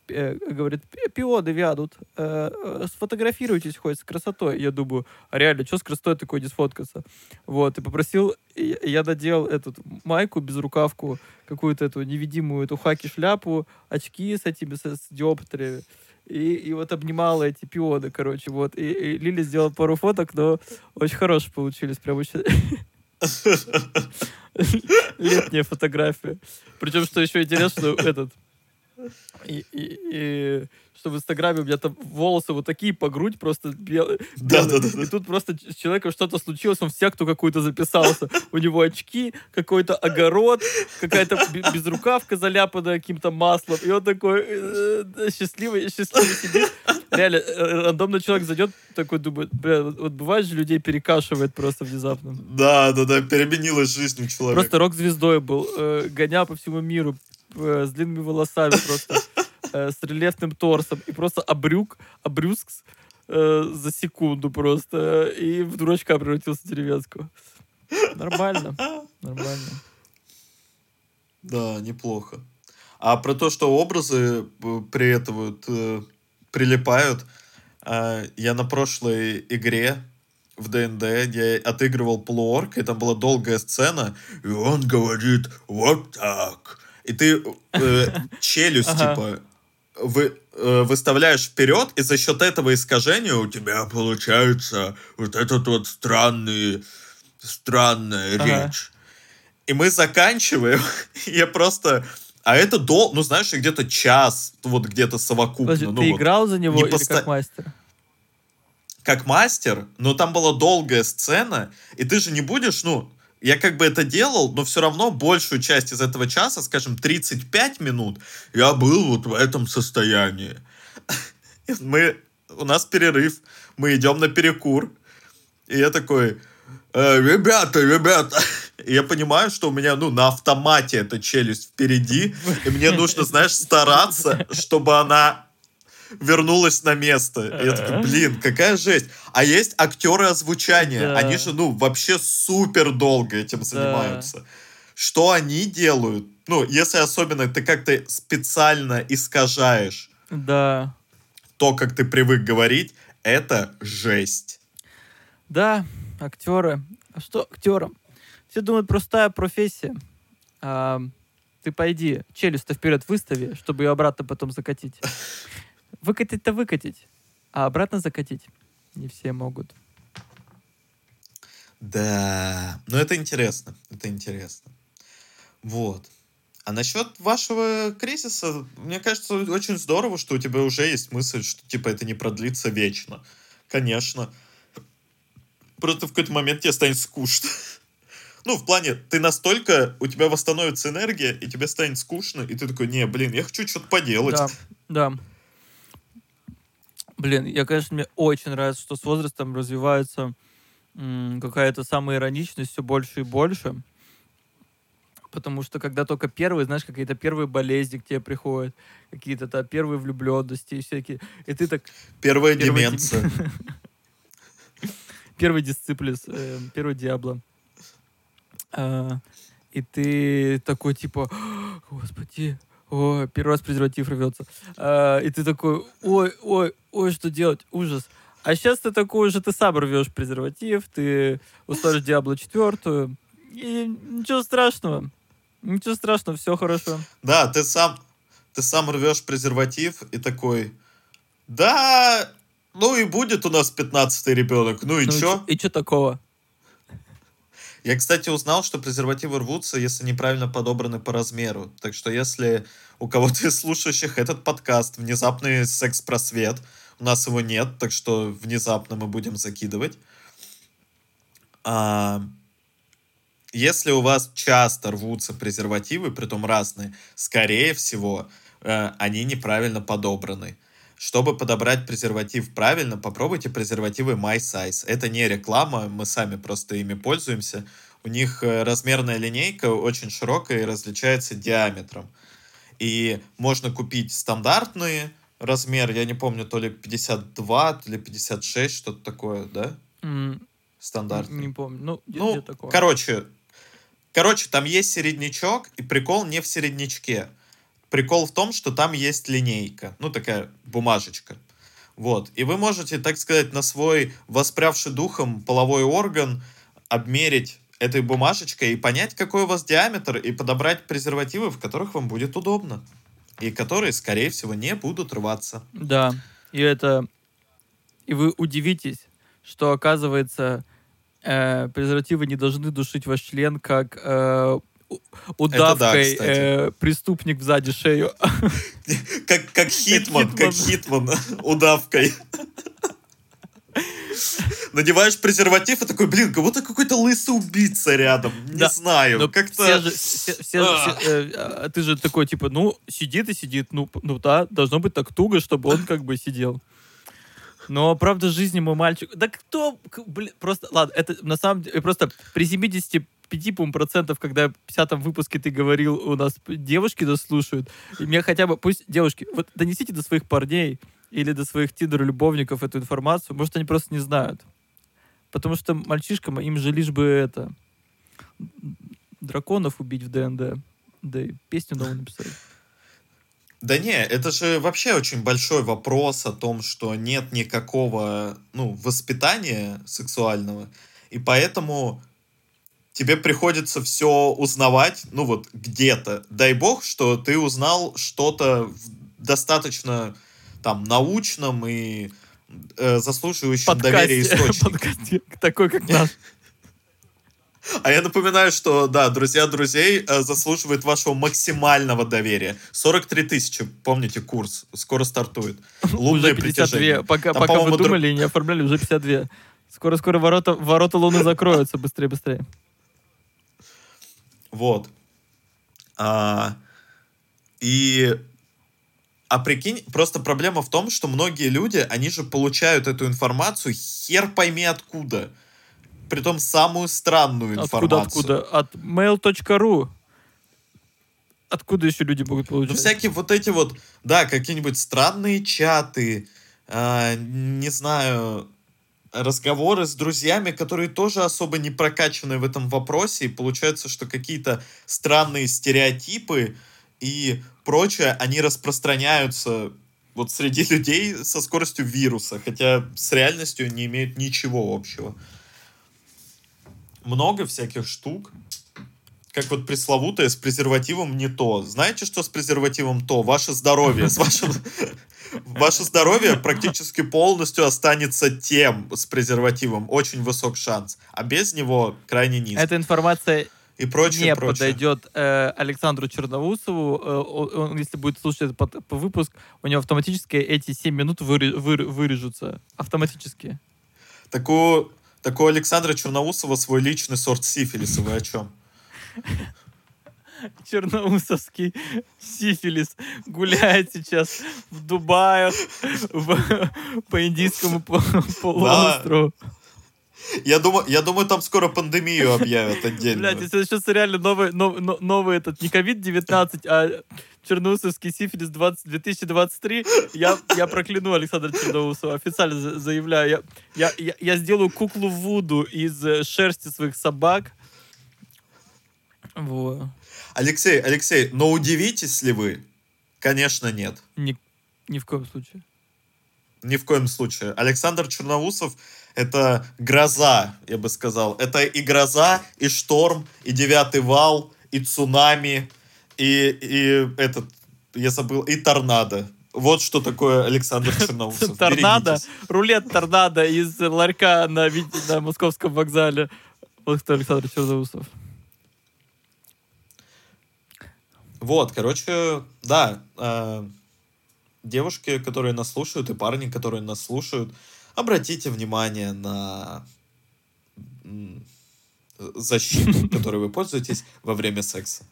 S1: э, говорит, пионы вянут, э, э, сфотографируйтесь хоть с красотой. Я думаю, а реально, что с красотой такой не сфоткаться? Вот, и попросил, я, я надел эту майку, без рукавку, какую-то эту невидимую эту хаки-шляпу, очки с этими, с, с диоптриями. И, и вот обнимала эти пионы, короче, вот. И, и Лили сделала пару фоток, но очень хорошие получились, прям очень... Летняя фотография. Причем, что еще интересно, этот... И, и, и что в Инстаграме у меня там волосы вот такие по грудь просто белые. Да, да, да. И тут просто с человеком что-то случилось, он в секту какую-то записался. У него очки, какой-то огород, какая-то безрукавка заляпанная каким-то маслом. И он такой э, счастливый, счастливый сидит. Реально, э, рандомный человек зайдет, такой думает, бля, вот бывает же людей перекашивает просто внезапно.
S2: Да, да, да, переменилась жизнь у человека.
S1: Просто рок-звездой был, э, гонял по всему миру, с длинными волосами просто э, с рельефным торсом и просто обрюк, обрюзг э, за секунду просто и в дурачка превратился деревенского. Нормально, нормально.
S2: Да, неплохо. А про то, что образы э, при этом э, прилипают, э, я на прошлой игре в ДНД, я отыгрывал полуорк, и там была долгая сцена, и он говорит вот так. И ты э, челюсть, типа, вы, э, выставляешь вперед, и за счет этого искажения у тебя получается вот этот вот странный, странная ага. речь. И мы заканчиваем, я просто... А это до, ну знаешь, где-то час, вот где-то совокупно. Подожди,
S1: ну,
S2: ты
S1: вот, играл за него или поста... как мастер?
S2: Как мастер, но там была долгая сцена, и ты же не будешь, ну, я как бы это делал, но все равно большую часть из этого часа, скажем, 35 минут, я был вот в этом состоянии. Мы, у нас перерыв, мы идем на перекур, и я такой, э, ребята, ребята, и я понимаю, что у меня, ну, на автомате эта челюсть впереди, и мне нужно, знаешь, стараться, чтобы она вернулась на место. И я такой, блин, какая жесть. А есть актеры озвучания. Да. Они же, ну, вообще супер долго этим занимаются. Да. Что они делают? Ну, если особенно ты как-то специально искажаешь
S1: да.
S2: то, как ты привык говорить, это жесть.
S1: Да, актеры. А что актерам? Все думают, простая профессия. А, ты пойди, челюсть-то вперед выстави, чтобы ее обратно потом закатить. Выкатить-то выкатить, а обратно закатить не все могут.
S2: Да, но это интересно, это интересно. Вот. А насчет вашего кризиса, мне кажется, очень здорово, что у тебя уже есть мысль, что типа это не продлится вечно. Конечно. Просто в какой-то момент тебе станет скучно. Ну, в плане, ты настолько, у тебя восстановится энергия, и тебе станет скучно, и ты такой, не, блин, я хочу что-то поделать.
S1: Да, да. Блин, я, конечно, мне очень нравится, что с возрастом развивается какая-то самоироничность все больше и больше. Потому что когда только первые, знаешь, какие-то первые болезни к тебе приходят, какие-то да, первые влюбленности и всякие. И ты так...
S2: Первая деменция.
S1: Первый дисциплис, э, первый Диабло. А, и ты такой, типа, господи, о, первый раз презерватив рвется. А, и ты такой, ой, ой, ой, что делать, ужас. А сейчас ты такой уже, ты сам рвешь презерватив, ты уставишь Диабло четвертую, и ничего страшного. Ничего страшного, все хорошо.
S2: Да, ты сам, ты сам рвешь презерватив и такой, да, ну и будет у нас 15-й ребенок, ну и ну чё?
S1: И чё такого?
S2: Я, кстати, узнал, что презервативы рвутся, если неправильно подобраны по размеру. Так что если у кого-то из слушающих этот подкаст «Внезапный секс-просвет», у нас его нет, так что внезапно мы будем закидывать. А, если у вас часто рвутся презервативы, притом разные, скорее всего, э, они неправильно подобраны. Чтобы подобрать презерватив правильно, попробуйте презервативы My Size. Это не реклама, мы сами просто ими пользуемся. У них э, размерная линейка очень широкая и различается диаметром. И можно купить стандартные размер, я не помню, то ли 52, то ли 56, что-то такое, да?
S1: Mm,
S2: Стандартный.
S1: Не помню. Ну,
S2: ну такое. короче, короче, там есть середнячок, и прикол не в середнячке. Прикол в том, что там есть линейка, ну такая бумажечка. Вот. И вы можете, так сказать, на свой воспрявший духом половой орган обмерить этой бумажечкой и понять, какой у вас диаметр, и подобрать презервативы, в которых вам будет удобно. И которые, скорее всего, не будут рваться.
S1: Да. И это... И вы удивитесь, что, оказывается, э, презервативы не должны душить ваш член, как э, удавкой да, э, преступник сзади шею.
S2: Как, как Хитман, как Хитман, удавкой. Надеваешь презерватив и такой, блин, как будто какой-то лысый убийца рядом. Не да, знаю, как-то... Все же, все,
S1: все, все, э, а ты же такой, типа, ну, сидит и сидит. Ну, ну да, должно быть так туго, чтобы он как бы сидел. Но правда жизни мой мальчик... Да кто... Блин, просто... Ладно, это на самом деле... Просто при 70 5 процентов, когда в 50 выпуске ты говорил, у нас девушки нас слушают. И мне хотя бы, пусть девушки, вот донесите до своих парней или до своих тиндер-любовников эту информацию. Может, они просто не знают. Потому что мальчишкам, им же лишь бы это... Драконов убить в ДНД. Да и песню новую написать.
S2: Да не, это же вообще очень большой вопрос о том, что нет никакого ну, воспитания сексуального. И поэтому тебе приходится все узнавать, ну вот где-то. Дай бог, что ты узнал что-то достаточно там научном и э, заслуживающем Подкасте. доверия источнике.
S1: такой, как наш.
S2: А я напоминаю, что, да, друзья друзей э, заслуживает вашего максимального доверия. 43 тысячи, помните, курс, скоро стартует.
S1: Лунное уже 52. Пока, Там, пока вы думали, не оформляли, уже 52. Скоро-скоро ворота, ворота Луны закроются, быстрее-быстрее.
S2: Вот. А, и а прикинь, просто проблема в том, что многие люди, они же получают эту информацию хер пойми откуда. Притом самую странную информацию.
S1: Откуда, откуда? От mail.ru. Откуда еще люди могут получать?
S2: Ну, всякие вот эти вот, да, какие-нибудь странные чаты, э, не знаю, разговоры с друзьями, которые тоже особо не прокачаны в этом вопросе, и получается, что какие-то странные стереотипы и прочее, они распространяются вот среди людей со скоростью вируса, хотя с реальностью не имеют ничего общего. Много всяких штук, как вот пресловутое с презервативом не то. Знаете, что с презервативом то? Ваше здоровье. С вашим ваше здоровье практически полностью останется тем с презервативом. Очень высок шанс. А без него крайне низкий.
S1: Эта информация
S2: и прочее,
S1: не
S2: прочее.
S1: подойдет э, Александру Черноусову. Э, он, если будет слушать этот по, выпуск, у него автоматически эти 7 минут выре, выре, вырежутся. Автоматически.
S2: Так у, так у Александра Черноусова свой личный сорт сифилиса. Вы о чем?
S1: черноусовский сифилис гуляет сейчас в Дубае, в, по индийскому полуострову.
S2: Я думаю, я думаю, там скоро пандемию объявят отдельно.
S1: Блядь, если сейчас реально новый, нов- но- новый этот, не COVID-19, а Черноусовский сифилис 20, 2023, я, я прокляну Александра Черноусова, официально за- заявляю. Я, я, я, я сделаю куклу Вуду из э, шерсти своих собак. Вот.
S2: Алексей, Алексей, но удивитесь ли вы? Конечно, нет.
S1: Ни, ни в коем случае.
S2: Ни в коем случае. Александр Черноусов — это гроза, я бы сказал. Это и гроза, и шторм, и девятый вал, и цунами, и, и этот, я забыл, и торнадо. Вот что такое Александр Черноусов.
S1: Торнадо,
S2: Берегитесь.
S1: рулет торнадо из ларька на, на московском вокзале. Вот кто Александр Черноусов.
S2: Вот, короче, да, э, девушки, которые нас слушают, и парни, которые нас слушают, обратите внимание на защиту, которой вы пользуетесь во время секса.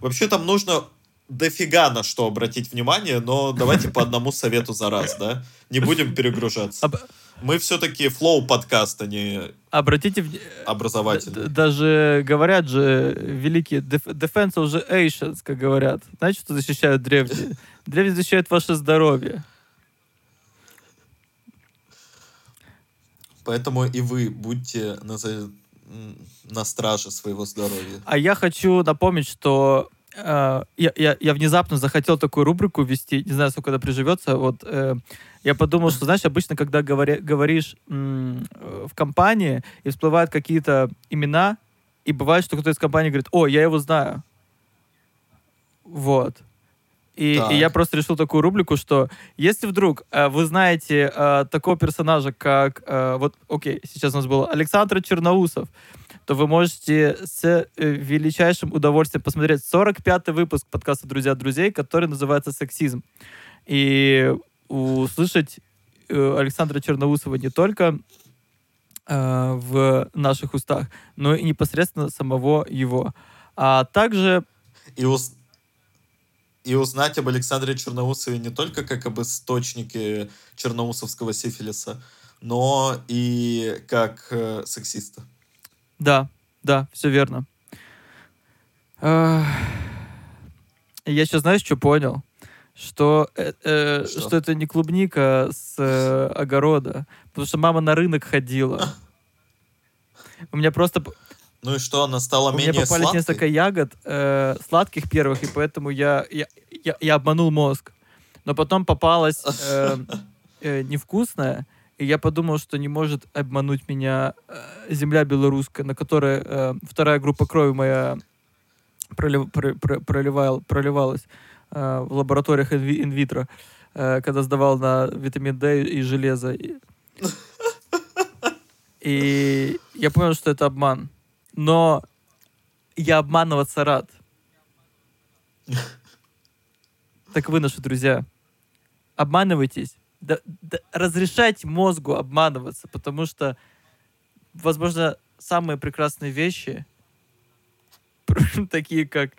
S2: Вообще там нужно дофига на что обратить внимание, но давайте по одному совету за раз, да? Не будем перегружаться. Мы все-таки флоу подкаст, а не
S1: обратите внимание...
S2: образовательный.
S1: Даже говорят же великие def- defense the ancients, как говорят. Знаете, что защищают древние? Древние защищают ваше здоровье.
S2: Поэтому и вы будьте на, на страже своего здоровья.
S1: А я хочу напомнить, что я, я, я внезапно захотел такую рубрику ввести, не знаю, сколько это приживется. Вот э, я подумал, что, знаешь, обычно, когда говоря- говоришь м, э, в компании и всплывают какие-то имена, и бывает, что кто-то из компании говорит, о, я его знаю. Вот. И,
S2: Так.
S1: и я просто решил такую рубрику, что если вдруг э, вы знаете э, такого персонажа, как... э, вот, окей, сейчас у нас был Александр Черноусов, то вы можете с э, величайшим удовольствием посмотреть 45-й выпуск подкаста «Друзья друзей», который называется «Сексизм». И услышать э, Александра Черноусова не только э, в наших устах, но и непосредственно самого его. А также
S2: И, уз- и узнать об Александре Черноусове не только как об источнике черноусовского сифилиса, но и как э, сексиста.
S1: Да, да, все верно. Я сейчас, знаешь, что понял? Что, э, э,
S2: Что?
S1: что это не клубника с э, огорода, потому что мама на рынок ходила. У меня просто
S2: Ну и что, она стала
S1: у меня
S2: менее
S1: попались
S2: сладкой?
S1: несколько ягод э, сладких первых, и поэтому я, я, я, я обманул мозг. Но потом попалась э, э, невкусная, и я подумал, что не может обмануть меня э, земля белорусская, на которой э, вторая группа крови моя пролив- про- про- проливал- проливалась э, в лабораториях инви- инвитро, э, когда сдавал на витамин D и железо. И, и я понял, что это обман. Но я обманываться рад. Так вы, наши друзья, обманывайтесь. Да- да разрешайте мозгу обманываться, потому что, возможно, самые прекрасные вещи, такие как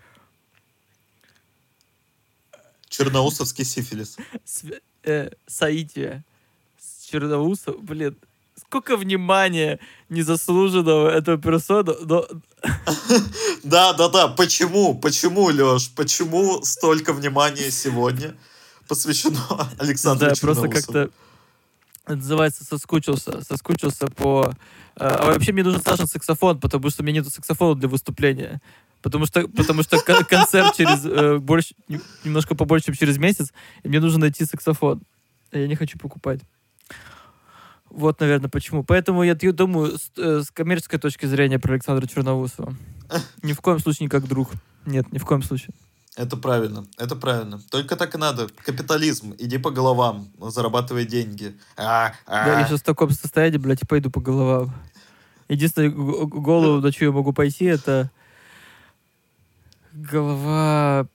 S2: Черноусовский сифилис.
S1: св- э, соитие с Черноусом, блин, сколько внимания незаслуженного этого персона, но
S2: Да, да, да. Почему? Почему, Леш? Почему столько внимания сегодня посвящено Александру
S1: да, просто как-то называется соскучился, соскучился по... э, А вообще мне нужен Сашин саксофон, потому что у меня нету саксофона для выступления. Потому что, потому что кон- концерт через э, больше, не- немножко побольше, чем через месяц, и мне нужно найти саксофон. А я не хочу покупать. Вот, наверное, почему. Поэтому я думаю, с, э, с коммерческой точки зрения про Александра Черноусова. Ни в коем случае не как друг. Нет, ни в коем случае.
S2: Это правильно, это правильно. Только так и надо. Капитализм. Иди по головам, зарабатывай деньги. А, а.
S1: Да, я сейчас в таком состоянии, блядь, и пойду по головам. Единственное, голову, на что я могу пойти, это голова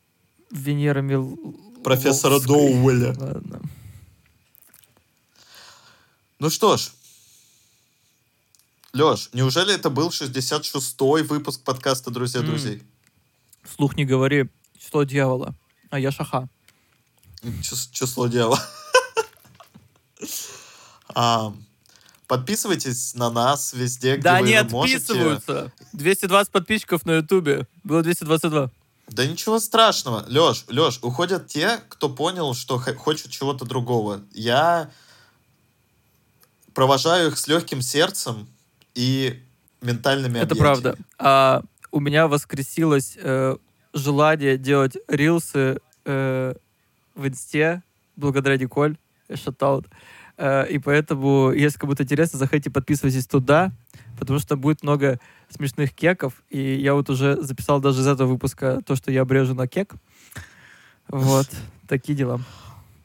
S1: Венера Мил...
S2: Профессора. Доуэля.
S1: Ладно.
S2: Ну что ж, Леш, неужели это был 66-й выпуск подкаста «Друзья друзей»?
S1: Вслух не говори число дьявола, а я шаха.
S2: Чис- число дела. А, Подписывайтесь на нас везде, где
S1: Да
S2: вы
S1: не
S2: можете.
S1: отписываются. 220 подписчиков на Ютубе. Было 222.
S2: Да ничего страшного. Леш, Леш, уходят те, кто понял, что хочет чего-то другого. Я провожаю их с легким сердцем и ментальными
S1: Это
S2: объятиями.
S1: правда. А у меня воскресилось э, желание делать рилсы э, в инсте благодаря Николь. Шатаут. Э, и поэтому, если кому-то интересно, заходите, подписывайтесь туда, потому что будет много смешных кеков. И я вот уже записал даже из этого выпуска то, что я обрежу на кек. Вот. Такие дела.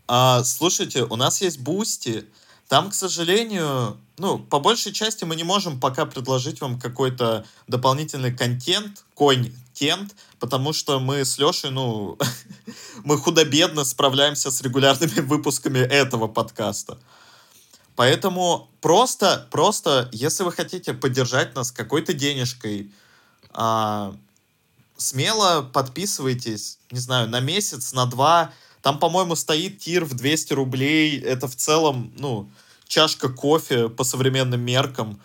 S2: А, слушайте, у нас есть Boosty. Там, к сожалению, ну, по большей части мы не можем пока предложить вам какой-то дополнительный контент, контент, потому что мы с Лешей, ну, мы худо-бедно справляемся с регулярными выпусками этого подкаста. Поэтому просто, просто, если вы хотите поддержать нас какой-то денежкой, а, смело подписывайтесь, не знаю, на месяц, на два. Там, по-моему, стоит тир в 200 рублей. Это в целом, ну, чашка кофе по современным меркам.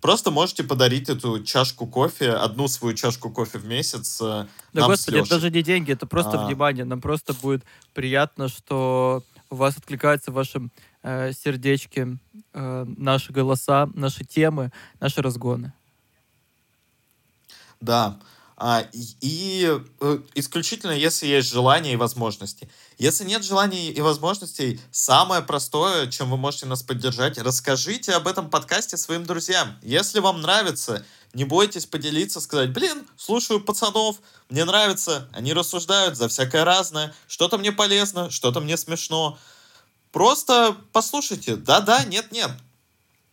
S2: Просто можете подарить эту чашку кофе, одну свою чашку кофе в месяц э,
S1: Да,
S2: нам
S1: господи, это даже не деньги, это просто
S2: А.
S1: внимание. Нам просто будет приятно, что у вас откликаются в вашем э, сердечке э, наши голоса, наши темы, наши разгоны.
S2: Да. А, и э, исключительно, если есть желание и возможности. Если нет желаний и возможностей, самое простое, чем вы можете нас поддержать, расскажите об этом подкасте своим друзьям. Если вам нравится, не бойтесь поделиться, сказать, блин, слушаю пацанов, мне нравится, они рассуждают за всякое разное, что-то мне полезно, что-то мне смешно. Просто послушайте, да-да, нет-нет,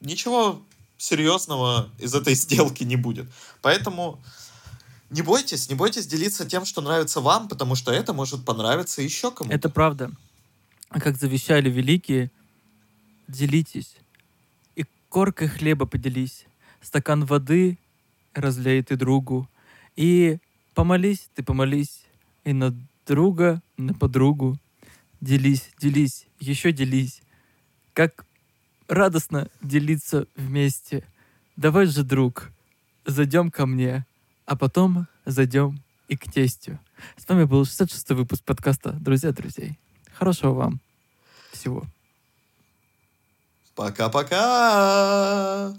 S2: ничего серьезного из этой сделки не будет. Поэтому не бойтесь, не бойтесь делиться тем, что нравится вам, потому что это может понравиться еще кому-то.
S1: Это правда. А Как завещали великие, делитесь. И коркой хлеба поделись. Стакан воды разлей ты другу. И помолись, ты помолись. И на друга, на подругу. Делись, делись, еще делись. Как радостно делиться вместе. Давай же, друг, зайдем ко мне, а потом зайдем и к тестю. С вами был 66-й выпуск подкаста «Друзья друзей». Хорошего вам всего.
S2: Пока-пока!